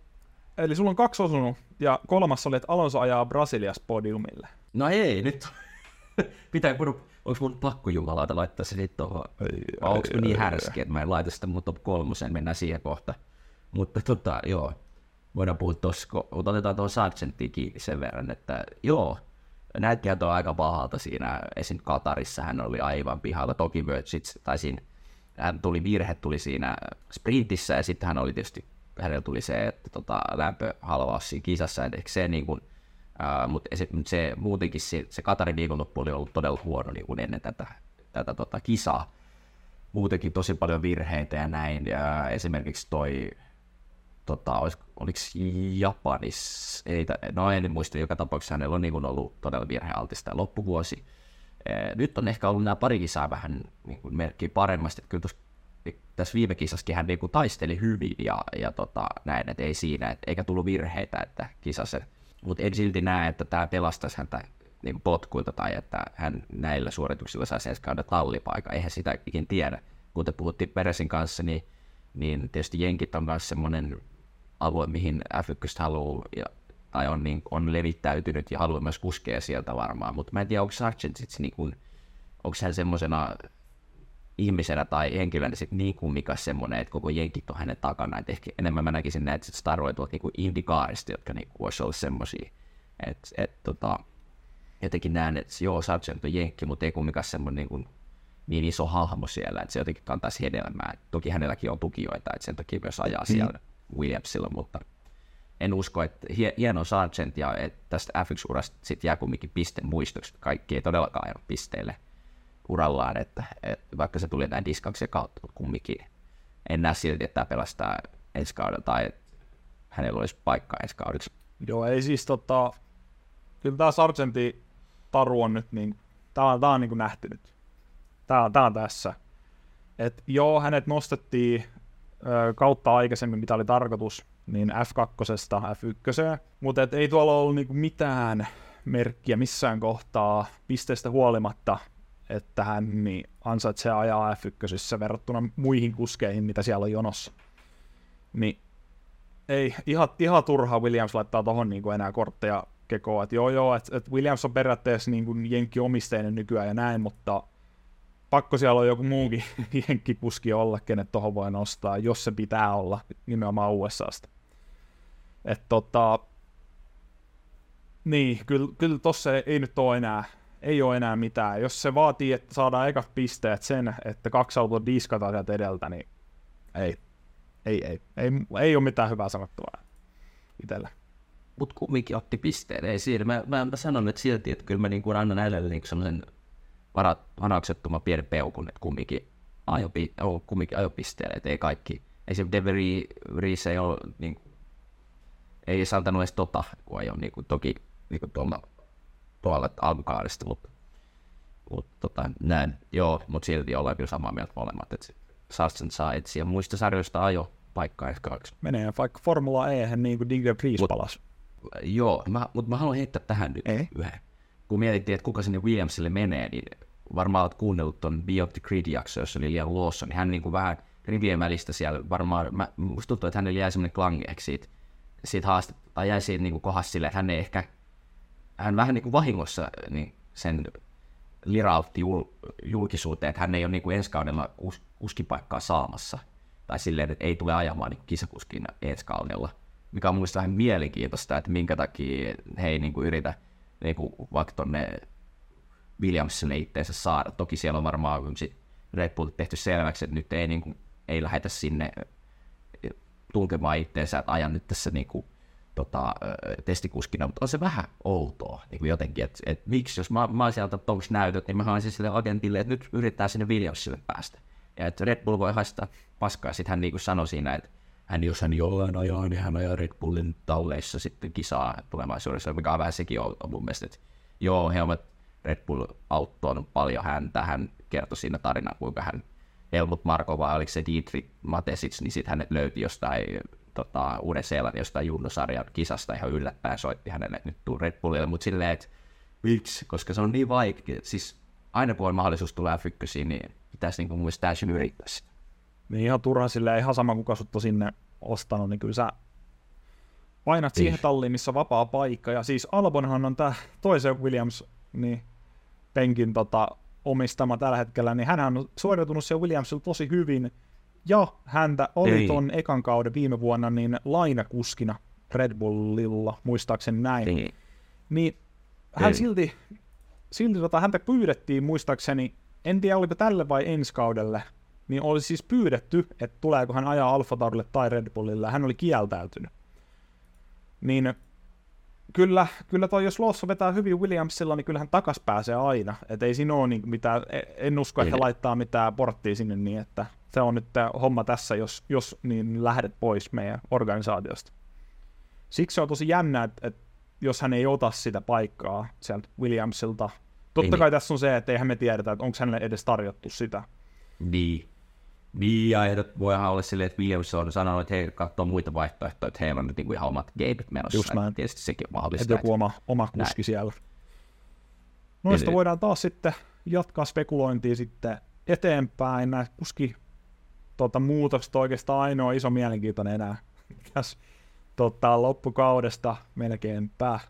eli sulla on kaksi osunut, ja kolmas oli, että Alonso ajaa Brasilias podiumille. No ei, nyt pitää kun onko mun pakko jumalauta laittaa se sitten tuohon, vai onko ai, niin härski, että mä en laita sitä mun top kolmoseen, mennään siihen kohta. Mutta tota, joo, voidaan puhua tossa, kun mutta otetaan tuohon Sargentiin kiinni sen verran, että joo, näyttihän tuo aika pahalta siinä, esim. Katarissa hän oli aivan pihalla, toki Virgits, tai siinä, hän tuli, virhe tuli siinä sprintissä, ja sitten hän oli tietysti, hänellä tuli se, että tota, lämpöhalvaus siinä kisassa, että se niin kuin, Uh, mutta se, se, muutenkin se, se Katarin viikonloppu oli ollut todella huono niin kuin ennen tätä, tätä tota, kisaa. Muutenkin tosi paljon virheitä ja näin. Ja esimerkiksi toi, tota, oliko Japanissa, ei, no en muista, joka tapauksessa hänellä on niin kuin ollut todella virhealtista loppuvuosi. Nyt on ehkä ollut nämä pari kisaa vähän niin kuin merkkiä paremmasti, että kyllä tuossa tässä viime kisassakin hän niin kuin taisteli hyvin ja, ja tota, näin, että ei siinä, et, eikä tullut virheitä, että kisassa. Mutta en silti näe, että tämä pelastaisi häntä niin kuin potkuilta tai että hän näillä suorituksilla saisi ensi kauden tallipaikan. Eihän sitä ikin tiedä. Kuten puhuttiin Peresin kanssa, niin, niin tietysti Jenkit on myös semmoinen alue, mihin F1 haluaa ja, tai on, niin, on levittäytynyt ja haluaa myös kuskea sieltä varmaan. Mutta mä en tiedä, onko Sargent sitten niin onko hän semmoisena ihmisenä tai henkilönä sit niin kummikas semmoinen, että koko jenkit on hänen takana. Et ehkä enemmän mä näkisin näitä sit staroja tuolta niinku Indycarista, jotka niinku voisi olla semmoisia. Että et, tota, jotenkin näen, että joo, Sargent on jenkki, mutta ei kummikas semmoinen niin, niin iso hahmo siellä, että se jotenkin kantaisi hedelmää. Toki hänelläkin on tukijoita, että sen takia myös ajaa siellä Williamsilla, mutta en usko, että hie- hieno Sargent ja että tästä F1-urasta sitten jää kumminkin piste muistoksi. Kaikki ei todellakaan ajanut pisteille urallaan, että, että vaikka se tuli näin diskauksen kautta, mutta kumminkin en näe silti, että tämä pelastaa ensi kaudella tai hänellä olisi paikka ensi kaudeksi. Joo, ei siis tota, kyllä tämä Sargentin taru on nyt niin, tää on, tää on niin kuin nähty nyt. Tää on, tää on tässä. Et joo, hänet nostettiin ö, kautta aikaisemmin, mitä oli tarkoitus, niin F2, F1, mutta et ei tuolla ollut niinku mitään merkkiä missään kohtaa pisteestä huolimatta, että hän niin ansaitsee ajaa F1 verrattuna muihin kuskeihin, mitä siellä on jonossa. Niin ei, ihan, ihan turha Williams laittaa tohon niinku enää kortteja kekoon. Et joo joo, että et Williams on periaatteessa niinku jenkki-omisteinen nykyään ja näin, mutta pakko siellä on joku muukin jenkkikuski olla, kenet tohon voi nostaa, jos se pitää olla nimenomaan USAsta. Et tota, niin, kyllä, kyllä tossa ei, ei nyt ole enää, ei ole enää mitään. Jos se vaatii, että saadaan ekat pisteet sen, että kaksi autoa diskataan sieltä edeltä, niin ei, ei, ei, ei, ei ole mitään hyvää sanottavaa itsellä. Mutta kumminkin otti pisteen, ei siinä. Mä, mä, mä sanon nyt silti, että kyllä mä niinku annan näille niinku semmoisen varat, varauksettoman pienen peukun, että kumminkin ajo, pi- oh, kumminkin ajo pisteelle, että ei kaikki. Ei se Deveri Reese ei ole, niin, ei edes antanut edes tota, kun ei niin kuin, toki niin kuin tuolla, tuolla alkukaudesta, mutta, mutta tota, näin. Joo, mutta silti ollaan kyllä samaa mieltä molemmat, että Sargent saa etsiä muista sarjoista ajo paikkaa ensi kaudeksi. Menee vaikka Formula E, niin kuin Digger Priest Mut- palas. Joo, mä, mutta mä haluan heittää tähän nyt Ei. yhden. Kun mietittiin, että kuka sinne Williamsille menee, niin varmaan olet kuunnellut ton Beyond the Grid-jakso, jossa oli Liam Lawson, niin hän niin kuin vähän rivien välistä siellä varmaan, mä, musta tuntuu, että hänelle jäi semmoinen klangeeksi siitä, siitä haastetta, tai jäi siitä niin kuin kohdassa silleen, että hän ei ehkä, hän vähän niin kuin vahingossa niin sen lirautti jul, julkisuuteen, että hän ei ole niin kuin ensi kaudella kus, kuskipaikkaa saamassa. Tai silleen, että ei tule ajamaan niin kisakuskina ensi kaudella. Mikä on mun mielestä vähän mielenkiintoista, että minkä takia he ei niin kuin yritä niin kuin vaikka tonne Williamsille itteensä saada. Toki siellä on varmaan sit Red Bull tehty selväksi, että nyt ei, niin kuin, ei lähetä sinne tunkemaan itteensä, että ajan nyt tässä niin kuin, tota, testikuskina, mutta on se vähän outoa niin kuin jotenkin, että et, miksi jos mä, mä antanut tonks näytöt, niin mä haluaisin sille agentille, että nyt yrittää sinne Williamsille päästä. Ja että Red Bull voi haistaa paskaa, sitten hän niin kuin sanoi siinä, että hän, jos hän jollain ajaa, niin hän ajaa Red Bullin talleissa sitten kisaa tulevaisuudessa, mikä on vähän sekin on, on mun mielestä, että joo, Helmut Red Bull auttoi paljon häntä, hän kertoi siinä tarinan, kuinka hän Helmut Marko vai oliko se Dietrich Matesic, niin sitten hänet löyti jostain tota, Uuden-Seelannin jostain junnusarjan kisasta ihan yllättäen soitti hänelle, että nyt tuu Red Bullille, mutta silleen, että miksi, koska se on niin vaikea. Siis aina kun on mahdollisuus tulla f niin pitäisi niin kuin mun täysin yrittää sitä. Niin ihan turha silleen, ihan sama kuka sut sinne ostanut, niin kyllä sä painat siihen talliin, missä on vapaa paikka. Ja siis Albonhan on tämä toisen Williams niin penkin tota, omistama tällä hetkellä, niin hän on suoriutunut siellä Williamsilla tosi hyvin. Ja häntä oli Ei. ton ekan kauden viime vuonna niin lainakuskina Red Bullilla, muistaakseni näin. Ei. Niin hän Ei. silti, silti tota, häntä pyydettiin muistaakseni, en tiedä oliko tälle vai ensi kaudelle, niin oli siis pyydetty, että tuleeko hän ajaa Alfa Taurille tai Red Bullille, hän oli kieltäytynyt. Niin kyllä, kyllä toi, jos Lossa vetää hyvin Williamsilla, niin kyllähän takas pääsee aina. Et ei siinä ole niin mitään, e, en usko, että laittaa mitään porttia sinne niin, että se on nyt homma tässä, jos, jos niin lähdet pois meidän organisaatiosta. Siksi on tosi jännä, että, että jos hän ei ota sitä paikkaa sieltä Williamsilta. Totta niin, kai niin. tässä on se, että eihän me tiedetä, että onko hänelle edes tarjottu sitä. Niin. Niin, ja voihan olla silleen, että Williams on sanonut, että he katsoo muita vaihtoehtoja, että heillä on nyt niin kuin ihan omat gameit menossa. Just näin. Tietysti sekin on mahdollista. Että joku oma, oma kuski näin. siellä. Noista Eli... voidaan taas sitten jatkaa spekulointia sitten eteenpäin. Nämä kuski tota, muutokset oikeastaan ainoa iso mielenkiintoinen enää tässä tota, loppukaudesta melkeinpä.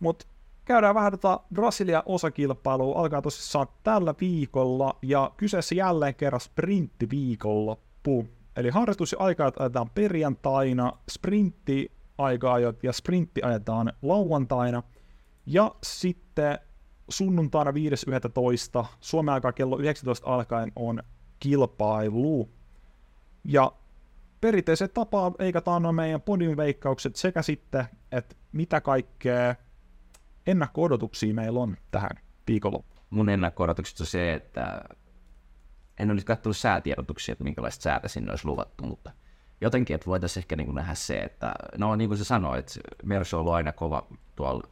Mutta käydään vähän tota Brasilia-osakilpailua. Alkaa tosissaan tällä viikolla ja kyseessä jälleen kerran sprinttiviikonloppu. Eli aika ajetaan perjantaina, sprintti aika ja sprintti ajetaan lauantaina. Ja sitten sunnuntaina 5.11. Suomen aikaa kello 19 alkaen on kilpailu. Ja perinteiseen tapaan veikataan on meidän podiumveikkaukset sekä sitten, että mitä kaikkea ennakko-odotuksia meillä on tähän viikonloppuun. Mun ennakko-odotukset on se, että en nyt katsonut säätiedotuksia, että minkälaista säätä sinne olisi luvattu, mutta jotenkin, että voitaisiin ehkä niin nähdä se, että no niin kuin se sanoi, että Mersu on ollut aina kova tuolla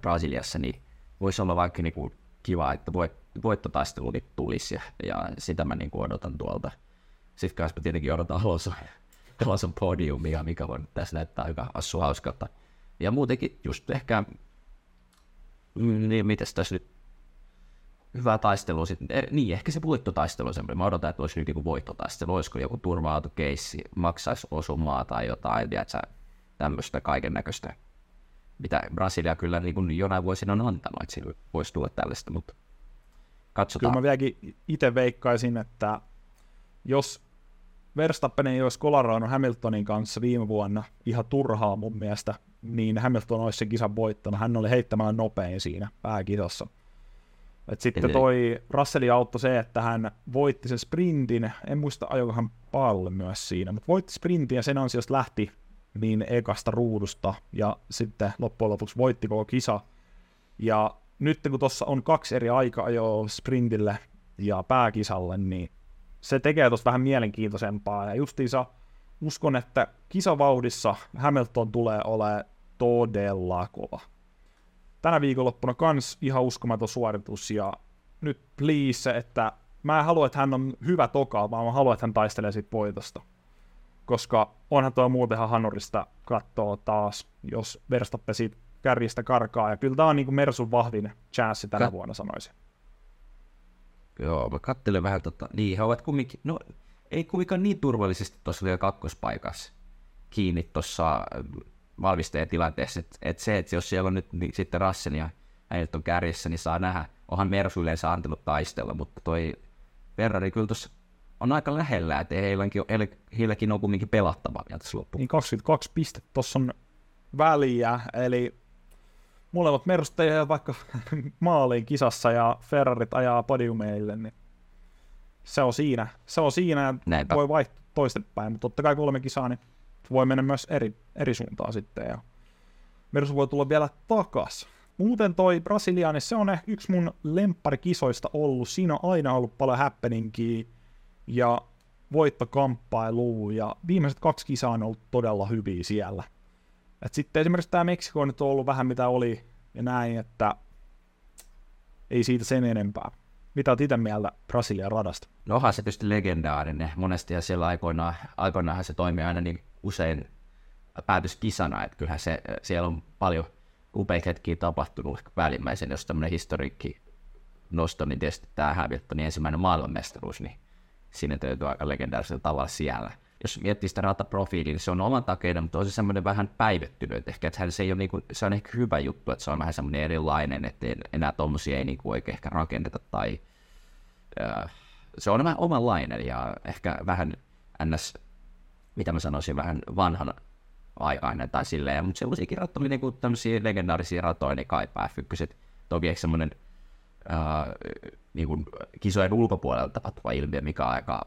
Brasiliassa, niin voisi olla vaikka niin kuin kiva, että voit, voittotaistelu tulisi ja, ja sitä mä niin odotan tuolta. Sitten kanssa tietenkin odotan Alonso, Alonson podiumia, mikä voi tässä näyttää aika assu hauskalta. Ja muutenkin just ehkä, niin mitäs tässä nyt, hyvä taistelu sitten, niin ehkä se voittotaistelu on semmoinen, mä odotan, että olisi nyt joku voittotaistelu, olisiko joku turva keissi, maksaisi osumaa tai jotain, tiedätkö, tämmöistä kaiken näköistä, mitä Brasilia kyllä niin kuin jonain vuosina on antanut, että voisi tulla tällaista, mutta katsotaan. Kyllä mä vieläkin itse veikkaisin, että jos Verstappen ei olisi kolaroinut Hamiltonin kanssa viime vuonna ihan turhaa mun mielestä, niin Hamilton olisi sen kisan voittanut. Hän oli heittämällä nopein siinä pääkisassa. Et sitten toi Russellin auttoi se, että hän voitti sen sprintin, en muista ajoiko hän paalulle myös siinä, mutta voitti sprintin ja sen ansiosta lähti niin ekasta ruudusta ja sitten loppujen lopuksi voitti koko kisa. Ja nyt kun tuossa on kaksi eri aika-ajoa sprintille ja pääkisalle, niin se tekee tuosta vähän mielenkiintoisempaa. Ja justiinsa uskon, että kisavauhdissa Hamilton tulee olemaan todella kova. Tänä viikonloppuna kans ihan uskomaton suoritus ja nyt please, että mä en halua, että hän on hyvä toka, vaan mä haluan, että hän taistelee siitä voitosta. Koska onhan tuo muutenhan Hanorista kattoo taas, jos Verstappen siitä kärjistä karkaa. Ja kyllä tämä on niin kuin Mersun vahvin chanssi tänä Kat- vuonna, sanoisin. Joo, mä katselen vähän tota, niin he ovat kumminkin, no ei kumminkaan niin turvallisesti tuossa vielä kakkospaikassa kiinni tuossa äh, valmistajan tilanteessa, että et se, että jos siellä on nyt niin sitten Rassen ja äijät on kärjessä, niin saa nähdä, onhan Mersu yleensä antanut taistella, mutta toi Ferrari kyllä tuossa on aika lähellä, että heilläkin on, heilläkin on kumminkin pelattavaa vielä tässä loppuun. Niin 22 pistettä tuossa on väliä, eli molemmat Mersut ei vaikka maaliin kisassa ja Ferrarit ajaa podiumeille, niin se on siinä. Se on siinä ja Näinpä. voi vaihtaa toistepäin, mutta totta kai kolme kisaa, niin voi mennä myös eri, eri suuntaan sitten. Ja Mersu voi tulla vielä takas. Muuten toi Brasilia, niin se on ehkä yksi mun lempparikisoista ollut. Siinä on aina ollut paljon happeningia ja voittokamppailu ja viimeiset kaksi kisaa on ollut todella hyviä siellä. Et sitten esimerkiksi tämä Meksiko on nyt ollut vähän mitä oli ja näin, että ei siitä sen enempää. Mitä olet itse mieltä Brasilian radasta? No onhan se tietysti legendaarinen. Monesti ja siellä aikoinaan, aikoinaan se toimii aina niin usein päätöskisana, että kyllähän se, siellä on paljon upeita hetkiä tapahtunut ehkä välimmäisen, jos tämmöinen historiikki nosto, niin tietysti tämä Hamiltonin ensimmäinen maailmanmestaruus, niin siinä täytyy aika legendaarisella tavalla siellä. Jos miettii sitä rataprofiiliä, niin se on oman takeinen, mutta on se semmoinen vähän päivettynyt, ehkä että se, ei ole niinku, se on ehkä hyvä juttu, että se on vähän semmoinen erilainen, että enää tuommoisia ei niinku oikein ehkä rakenneta tai äh, se on vähän omanlainen ja ehkä vähän ns, mitä mä sanoisin, vähän vanhan aikainen tai silleen, mutta sellaisia ratoja, niin kuin tämmöisiä legendaarisia ratoja, niin kaipaa F1. Toki ehkä semmoinen äh, niin kuin kisojen ulkopuolella tapahtuva ilmiö, mikä on aika,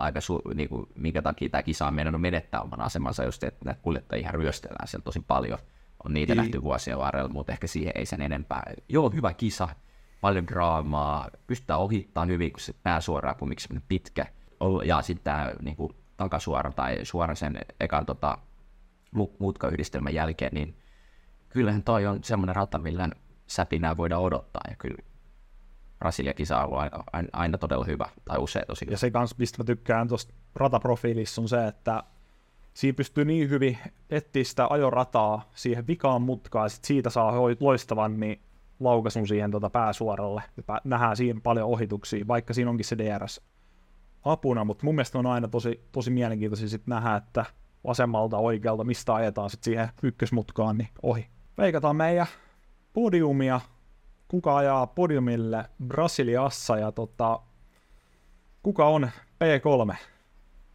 aika su, niin kuin, minkä takia tämä kisa on mennyt menettää oman asemansa, just että näitä kuljettajia ihan ryöstellään siellä tosi paljon. On niitä niin. nähty vuosien varrella, mutta ehkä siihen ei sen enempää. Joo, hyvä kisa, paljon draamaa, pystytään ohittamaan hyvin, kun se suoraan kumminkin semmoinen pitkä. Ja sitten tämä niin kuin, takasuora tai suora sen ekan tota, mutkayhdistelmän jälkeen, niin kyllähän toi on semmoinen rata, millä säpinää voidaan odottaa. Ja kyllä Brasilia-kisa on ollut aina, aina, todella hyvä, tai usein tosi Ja se kanssa, mistä mä tykkään tuosta rataprofiilissa, on se, että siinä pystyy niin hyvin etsiä sitä ajorataa siihen vikaan mutkaan, ja sit siitä saa loistavan niin laukaisun siihen tuota pääsuoralle. Ja nähdään siinä paljon ohituksia, vaikka siinä onkin se DRS apuna, mutta mun mielestä on aina tosi, tosi mielenkiintoisia sit nähdä, että vasemmalta oikealta, mistä ajetaan sitten siihen ykkösmutkaan, niin ohi. Veikataan meidän podiumia, kuka ajaa podiumille Brasiliassa ja tota, kuka on P3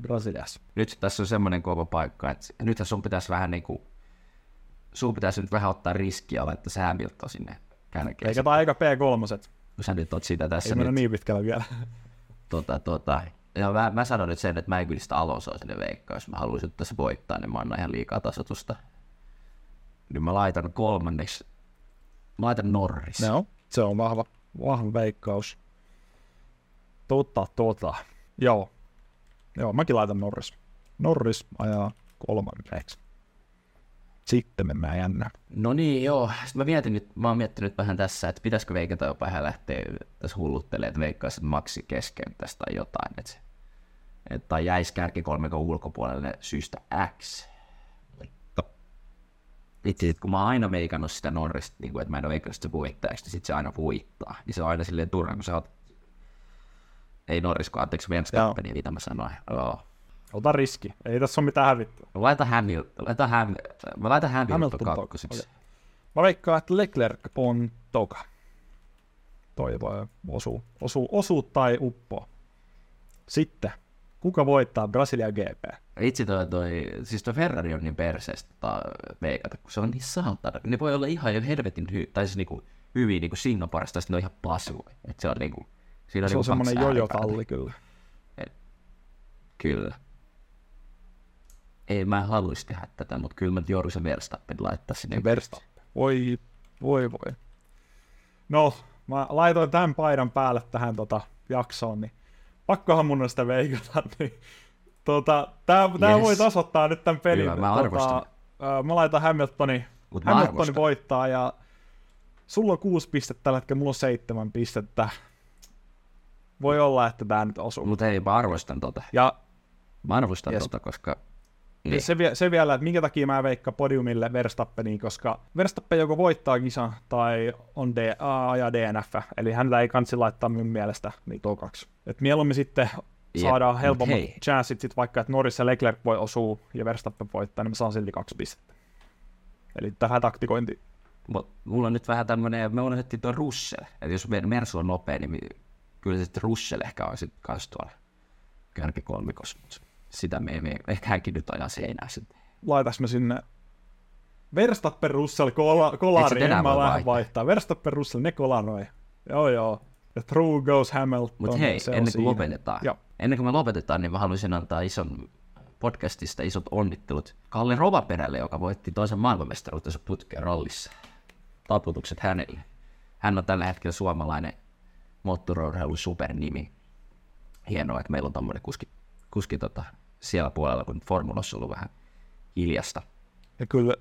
Brasiliassa. Nyt tässä on semmoinen kova paikka, että nythän sun pitäisi vähän niin kuin, sun pitäisi nyt vähän ottaa riskiä laittaa se Hamilton sinne kärkeen. Eikä tai aika P3. Kun sä nyt oot siitä tässä Ei nyt. niin pitkällä vielä. Tota, tota, ja mä, mä sanon nyt sen, että mä en kyllä sitä Alonsoa sinne veikkaa, jos mä haluaisin tässä voittaa, niin mä annan ihan liikaa tasotusta. Niin mä laitan kolmanneksi, mä laitan Norris. No, se on vahva, vahva veikkaus. Totta, tota. Joo. Joo, mäkin laitan Norris. Norris ajaa kolmanneksi. Sitten mennään jännä. No niin, joo. Sitten mä, mietin nyt, mä oon miettinyt vähän tässä, että pitäisikö veikata jopa ihan lähteä tässä hulluttelemaan, että veikkaisi maksi kesken tästä tai jotain. Että että jäisi kärkikolmikon ulkopuolelle syystä X. Itse kun mä oon aina veikannut sitä Norrista, niin kuin, että mä en ole veikannut sitä voittajaksi, niin sit se aina voittaa. Niin se on aina silleen turha, kun sä oot... Ei Norris, kun anteeksi Verstappeni, mitä mä sanoin. Joo. Ota riski. Ei tässä ole mitään hävittyä. Mä laitan Hamilton. Laita Ham... Mä laitan Hamilton, Hamilton kakkoseksi. Okay. Mä veikkaan, että Leclerc on toka. Toi voi osuu, osuu, osuu tai uppoa. Sitten Kuka voittaa Brasilia GP? Itse toi, toi, siis toi Ferrari on niin perseestä tota, veikata, kun se on niin saatana. Ne voi olla ihan jo helvetin hy- tai siis niinku, hyvin niinku Singaporesta, sitten ne on ihan pasu. Et se on niinku, siinä on, se on niinku semmoinen jojo-talli kyllä. Et, kyllä. Ei mä haluaisi tehdä tätä, mutta kyllä mä joudun Verstappen laittaa sinne. Verstappen. Voi, voi, voi. No, mä laitoin tämän paidan päälle tähän tota jaksoon, niin pakkohan mun on sitä veikata, niin tota, tää, tää yes. voi tasoittaa nyt tämän pelin. Hyvä, mä arvostan. Tota, mä laitan Hamiltoni, Mut Hamiltoni voittaa ja sulla on kuusi pistettä tällä hetkellä, mulla on seitsemän pistettä. Voi olla, että tää nyt osuu. Mutta ei, mä arvostan tota. Ja, mä arvostan yes. tota, koska niin. Se, se vielä, että minkä takia mä veikka podiumille Verstappeniin, koska Verstappen joko voittaa kisan tai on D, A ja DNF, eli hänellä ei kansi laittaa minun mielestä niin tokaksi. Et mieluummin sitten saadaan helpommat hei. chanssit, sit vaikka että Norris ja Leclerc voi osua ja Verstappen voittaa, niin mä saan silti kaksi pistettä. Eli tähän taktikointi. Mut mulla on nyt vähän tämmönen, me unohdettiin tuon Russell, että jos Mersu on nopea, niin kyllä sitten Russell ehkä on sitten kanssa tuolla kärkikolmikossa, sitä me emme, ehkä hänkin nyt ajaa seinää sitten. Laitas me sinne Verstappen Russell kola, kolari, en mä lähde vaihtaa. Verstappen Russell, ne kolanoi. Joo joo. Ja through goes Hamilton. Mutta hei, ennen kuin siinä. lopetetaan, Joo. ennen kuin me lopetetaan, niin mä haluaisin antaa ison podcastista isot onnittelut Kalle Rovaperälle, joka voitti toisen maailmanmestaruutensa putkeen rallissa. Taputukset hänelle. Hän on tällä hetkellä suomalainen moottoriurheilun supernimi. Hienoa, että meillä on tämmöinen kuski, kuski tota, siellä puolella, kun formulassa on ollut vähän hiljasta. Ja kyllä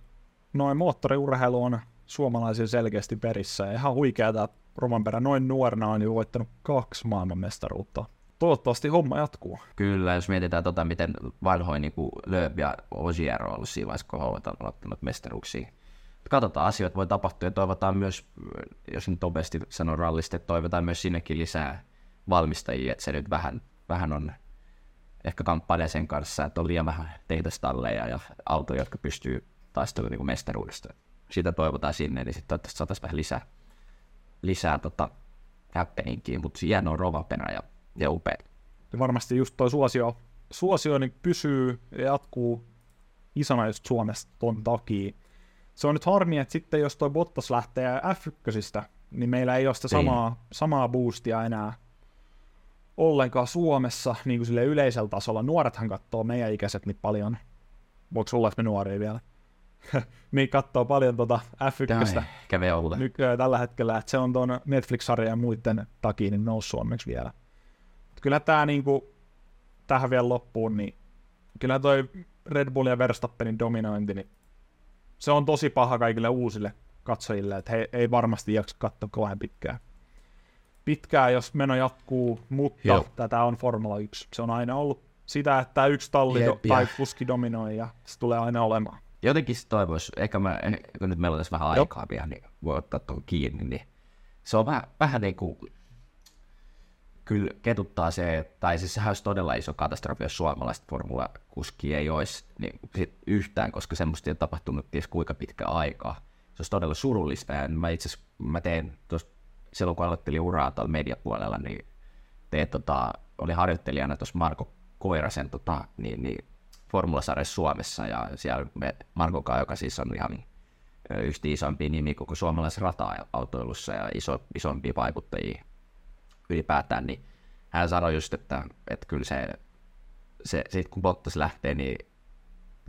noin moottoriurheilu on suomalaisia selkeästi perissä. Ja ihan huikeaa, että Roman noin nuorena on jo voittanut kaksi maailmanmestaruutta. Toivottavasti homma jatkuu. Kyllä, jos mietitään tota, miten vanhoin niin Lööb ja Osier on ollut siinä vaiheessa, kun ovat aloittanut mestaruuksia katsotaan, asioita voi tapahtua ja toivotaan myös, jos nyt nopeasti sanon rallista, että toivotaan myös sinnekin lisää valmistajia, että se nyt vähän, vähän on ehkä kamppailee sen kanssa, että on liian vähän tehdastalleja ja autoja, jotka pystyy taistelemaan niin mestaruudesta. Sitä toivotaan sinne, niin sitten toivottavasti saataisiin vähän lisää, lisää tota, häppeninkiin, mutta hieno rovapena ja, ja upea. Ja varmasti just toi suosio, suosio niin pysyy ja jatkuu isona just Suomessa ton takia. Se on nyt harmi, että sitten jos toi Bottas lähtee F1, niin meillä ei ole sitä samaa, samaa boostia enää ollenkaan Suomessa niin kuin sille yleisellä tasolla. Nuorethan katsoo meidän ikäiset niin paljon. Voiko olla me nuoria vielä? niin katsoo paljon tota F1 Käve Oululle. nykyään tällä hetkellä, että se on tuon Netflix-sarjan ja muiden takia niin noussut onneksi vielä. Mut Kyllä tämä niinku, tähän vielä loppuun, niin kyllä toi Red Bull ja Verstappenin dominointi, niin se on tosi paha kaikille uusille katsojille, että he ei varmasti jaksa katsoa kauhean pitkään. Pitkään, jos meno jatkuu, mutta Joo. Tätä on Formula 1. Se on aina ollut sitä, että yksi talli Jep, do, tai kuski dominoi ja se tulee aina olemaan. Jotenkin se toivoisi, ehkä mä, kun nyt meillä on tässä vähän Joo. aikaa vielä, niin voi ottaa tuon kiinni, niin se on vähän, vähän niin kuin, kyllä ketuttaa se, tai siis sehän olisi todella iso katastrofi, jos suomalaiset formulakuski ei olisi niin sit yhtään, koska semmoista ei ole tapahtunut ties kuinka pitkä aikaa. Se olisi todella surullista, ja mä itse asiassa, mä tein tuossa, silloin kun aloittelin uraa tuolla mediapuolella, niin tein, tota, oli harjoittelijana tuossa Marko Koirasen tota, niin, niin, formulasarjassa Suomessa, ja siellä me Markon kanssa, joka siis on ihan yksi isompia nimi koko suomalaisessa rata-autoilussa ja iso, isompia vaikuttajia ylipäätään, niin hän sanoi just, että, että kyllä se, se sit kun Bottas lähtee, niin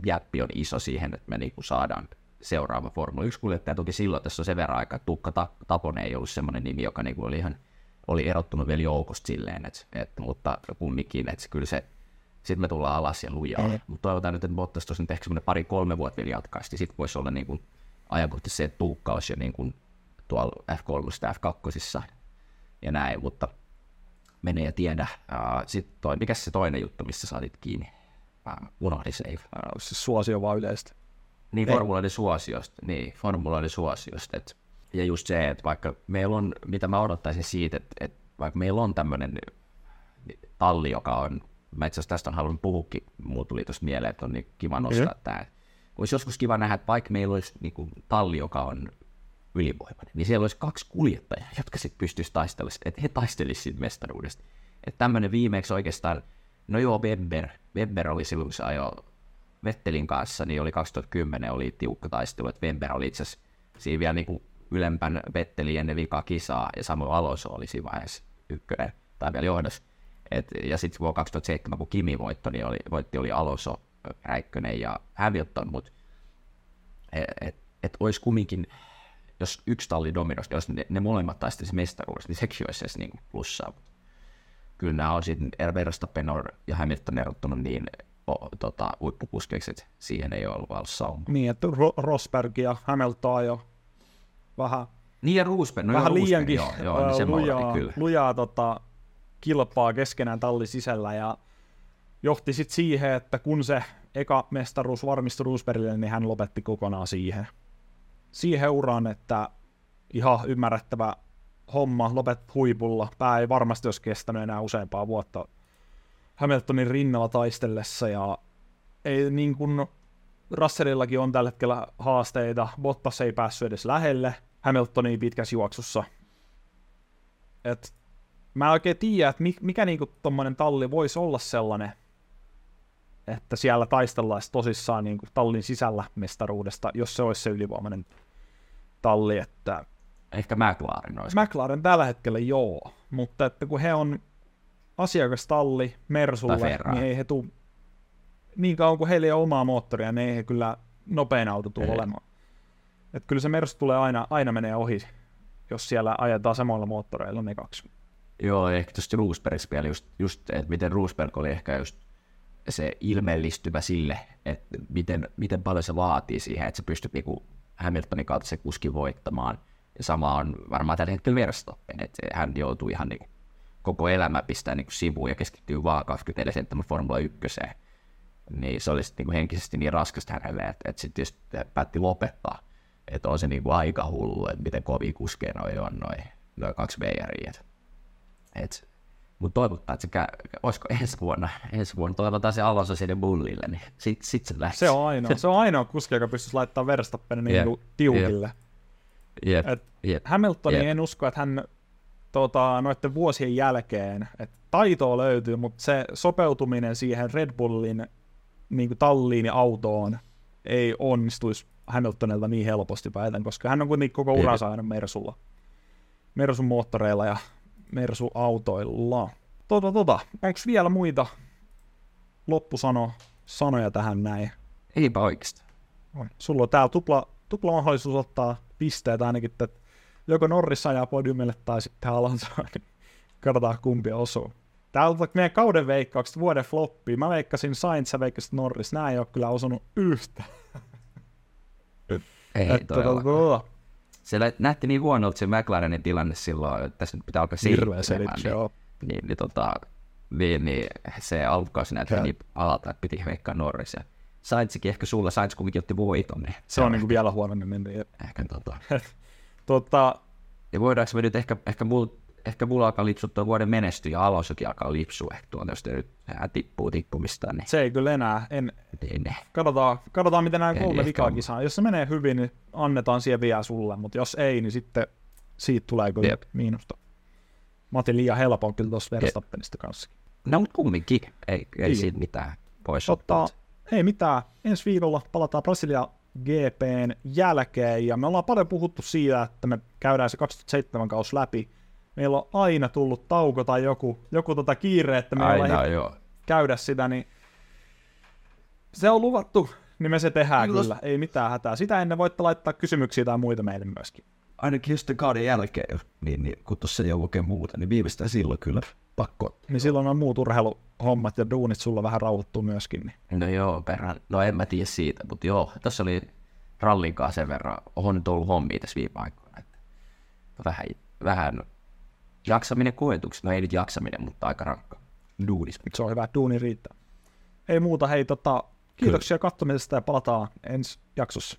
jäppi on iso siihen, että me niinku saadaan seuraava Formula 1-kuljettaja. Toki silloin tässä on sen verran aikaa, että Tukka Ta- Taponen ei ollut semmoinen nimi, joka niinku oli ihan oli erottunut vielä joukosta silleen, että, että mutta kumminkin, että se, kyllä se, sitten me tullaan alas ja lujaa. Mm. Mutta toivotaan nyt, että Bottas tuossa nyt ehkä semmoinen pari-kolme vuotta vielä jatkaisi, niin sitten voisi olla niin kuin ajankohtaisesti se, että Tuukka olisi jo niin kuin tuolla F3 ja F2 ja näin, mutta menee ja tiedä. Uh, sitten toi, mikä se toinen juttu, missä saatit kiinni? Uh, unohdin se. Uh, Siis suosio vaan yleistä. Niin, formuloiden suosiosta. Niin, formuloiden suosiosta. Et, ja just se, että vaikka meillä on, mitä mä odottaisin siitä, että, että vaikka meillä on tämmöinen talli, joka on, mä itse asiassa tästä on halunnut puhukin, mulla tuli tuosta mieleen, että on niin kiva nostaa mm. tämä. Olisi joskus kiva nähdä, että vaikka meillä olisi niin kuin, talli, joka on ylivoimainen, niin siellä olisi kaksi kuljettajaa, jotka sitten pystyisi taistelemaan, että he taistelisivat siitä mestaruudesta. Että tämmöinen viimeksi oikeastaan, no joo, Webber, Webber oli silloin, kun se ajoi Vettelin kanssa, niin oli 2010 oli tiukka taistelu, että Webber oli itse asiassa siinä vielä niin kuin ylempän Vetteli ennen vikaa kisaa, ja samoin Alonso oli siinä vaiheessa ykkönen, tai vielä johdossa. Et, ja sitten vuonna 2007, kun Kimi voitti, niin oli, voitti, oli Alonso, Räikkönen ja Hamilton, mutta et, et, et olisi kumminkin, jos yksi talli dominoisi, jos ne, ne molemmat taistelisi mestaruudesta, niin sekin olisi edes niin plussaa. Kyllä nämä on sitten Verstappen ja Hamilton erottunut niin o, tota, huippukuskeiksi, että siihen ei ole ollut sauma. Niin, että Ro- Rosberg ja Hamilton jo vähän, Niin ja Roosberg, no vähän joo, liiankin joo, joo, niin ää, se lujaa, lujaa, kyllä. lujaa tota, kilpaa keskenään tallin sisällä ja johti sitten siihen, että kun se eka mestaruus varmistui Roosbergille, niin hän lopetti kokonaan siihen. Siihen uraan, että ihan ymmärrettävä homma, lopet huipulla. Pää ei varmasti olisi kestänyt enää useampaa vuotta Hamiltonin rinnalla taistellessa ja ei niin kuin Russellillakin on tällä hetkellä haasteita. Bottas ei päässyt edes lähelle Hamiltonin pitkässä juoksussa. Et mä en oikein tiedä, että mi- mikä niinku tommonen talli voisi olla sellainen, että siellä taistellaan tosissaan niinku tallin sisällä mestaruudesta, jos se olisi se ylivoimainen talli, että Ehkä McLaren olisi. McLaren tällä hetkellä joo, mutta että kun he on asiakastalli Mersulle, niin ei he tuu, niin kauan kuin heillä ei ole omaa moottoria, niin ei he kyllä nopein auto tule olemaan. Että kyllä se Mersu tulee aina, aina menee ohi, jos siellä ajetaan samoilla moottoreilla ne kaksi. Joo, ehkä tuosta Roosbergista vielä just, just, että miten Roosberg oli ehkä just se ilmeellistymä sille, että miten, miten paljon se vaatii siihen, että se pystyy niinku Hamiltonin kautta se kuski voittamaan. Ja sama on varmaan tällä hetkellä Verstappen, että hän joutuu ihan niinku koko elämä pistää niinku sivuun ja keskittyy vaan 24 Formula 1. Niin se olisi niinku henkisesti niin raskasta hänelle, että, että sitten just päätti lopettaa. että on se niinku aika hullu, että miten kovin kuskeja noi on noin noi kaksi veijaria. Et, et, mutta toivottaa, että se käy, olisiko ensi vuonna, ensi vuonna toivotaan se Alonso sinne bullille, niin sit, sit se lähtee. Se on ainoa, se on ainoa kuski, joka pystyisi laittamaan Verstappen niin yep. tiukille. Jep, Et jep. Hamiltonin Jep. en usko, että hän tota, noiden vuosien jälkeen, että taitoa löytyy, mutta se sopeutuminen siihen Red Bullin niin kuin talliin ja autoon ei onnistuisi Hamiltonilta niin helposti päätän, koska hän on kuitenkin koko uransa aina Mersulla. Mersun moottoreilla ja Mersu-autoilla. Tota, tota, onko vielä muita loppusano sanoja tähän näin? Eipä oikeasti. On. Sulla on täällä tupla, tupla mahdollisuus ottaa pisteet ainakin, että joko Norris ajaa podiumille tai sitten Alonso, niin katsotaan kumpi osuu. Täältä on meidän kauden veikkaukset, vuoden floppi. Mä veikkasin Sainz, sä veikkasit Norris. Nää ei ole kyllä osunut yhtä. Ei Että todellakaan. tota, Se lä- näytti niin huonolta se McLarenin tilanne silloin, että tässä nyt pitää alkaa Hirveä siirtymään, selitys, joo. niin, niin, niin, tota, niin, niin, se alkukausi näytti niin alalta, että piti veikkaa Norris. Ja Saintsikin ehkä sulla, Sainz kuitenkin otti voiton, niin Se on niinku vielä huonommin. Niin, ehkä tota. tota, Ja voidaanko me nyt ehkä, ehkä, mul, ehkä mulla alkaa lipsua tuo vuoden menesty ja Alonsokin alkaa lipsua ehkä tuonne, jos te nyt hän tippuu tippumistaan, niin, se ei kyllä enää. En, niin. katsotaan, katsotaan, miten nämä Ei kolme vikaa kisaa. Jos se menee hyvin, niin annetaan siihen vielä sulle, mutta jos ei, niin sitten siitä tulee kyllä Jep. miinusta. Mä otin liian helpon kyllä tuossa Verstappenista kanssa. No mutta kumminkin, ei, ei Niin. siitä mitään pois ottaa. ei mitään. Ensi viikolla palataan Brasilia GPn jälkeen, ja me ollaan paljon puhuttu siitä, että me käydään se 2007 kaus läpi. Meillä on aina tullut tauko tai joku, joku tota kiire, että me Aina ehdi joo. käydä sitä, niin se on luvattu, niin me se tehdään Kyllä. kyllä. Ei mitään hätää. Sitä ennen voitte laittaa kysymyksiä tai muita meille myöskin. Ainakin just kauden jälkeen, niin, niin kun tuossa ei ole oikein muuta, niin viimeistään silloin kyllä pakko. Niin silloin on muut urheiluhommat ja duunit sulla vähän rauhoittuu myöskin. Niin. No joo, perään. No en mä tiedä siitä, mutta joo, tässä oli rallinkaan sen verran, on nyt ollut hommia tässä viime aikoina. Että vähän, vähän jaksaminen koetuksi, no ei nyt jaksaminen, mutta aika rankka duunis. Se on hyvä, että duuni riittää. Ei muuta, hei tota, kiitoksia katsomisesta ja palataan ensi jaksossa.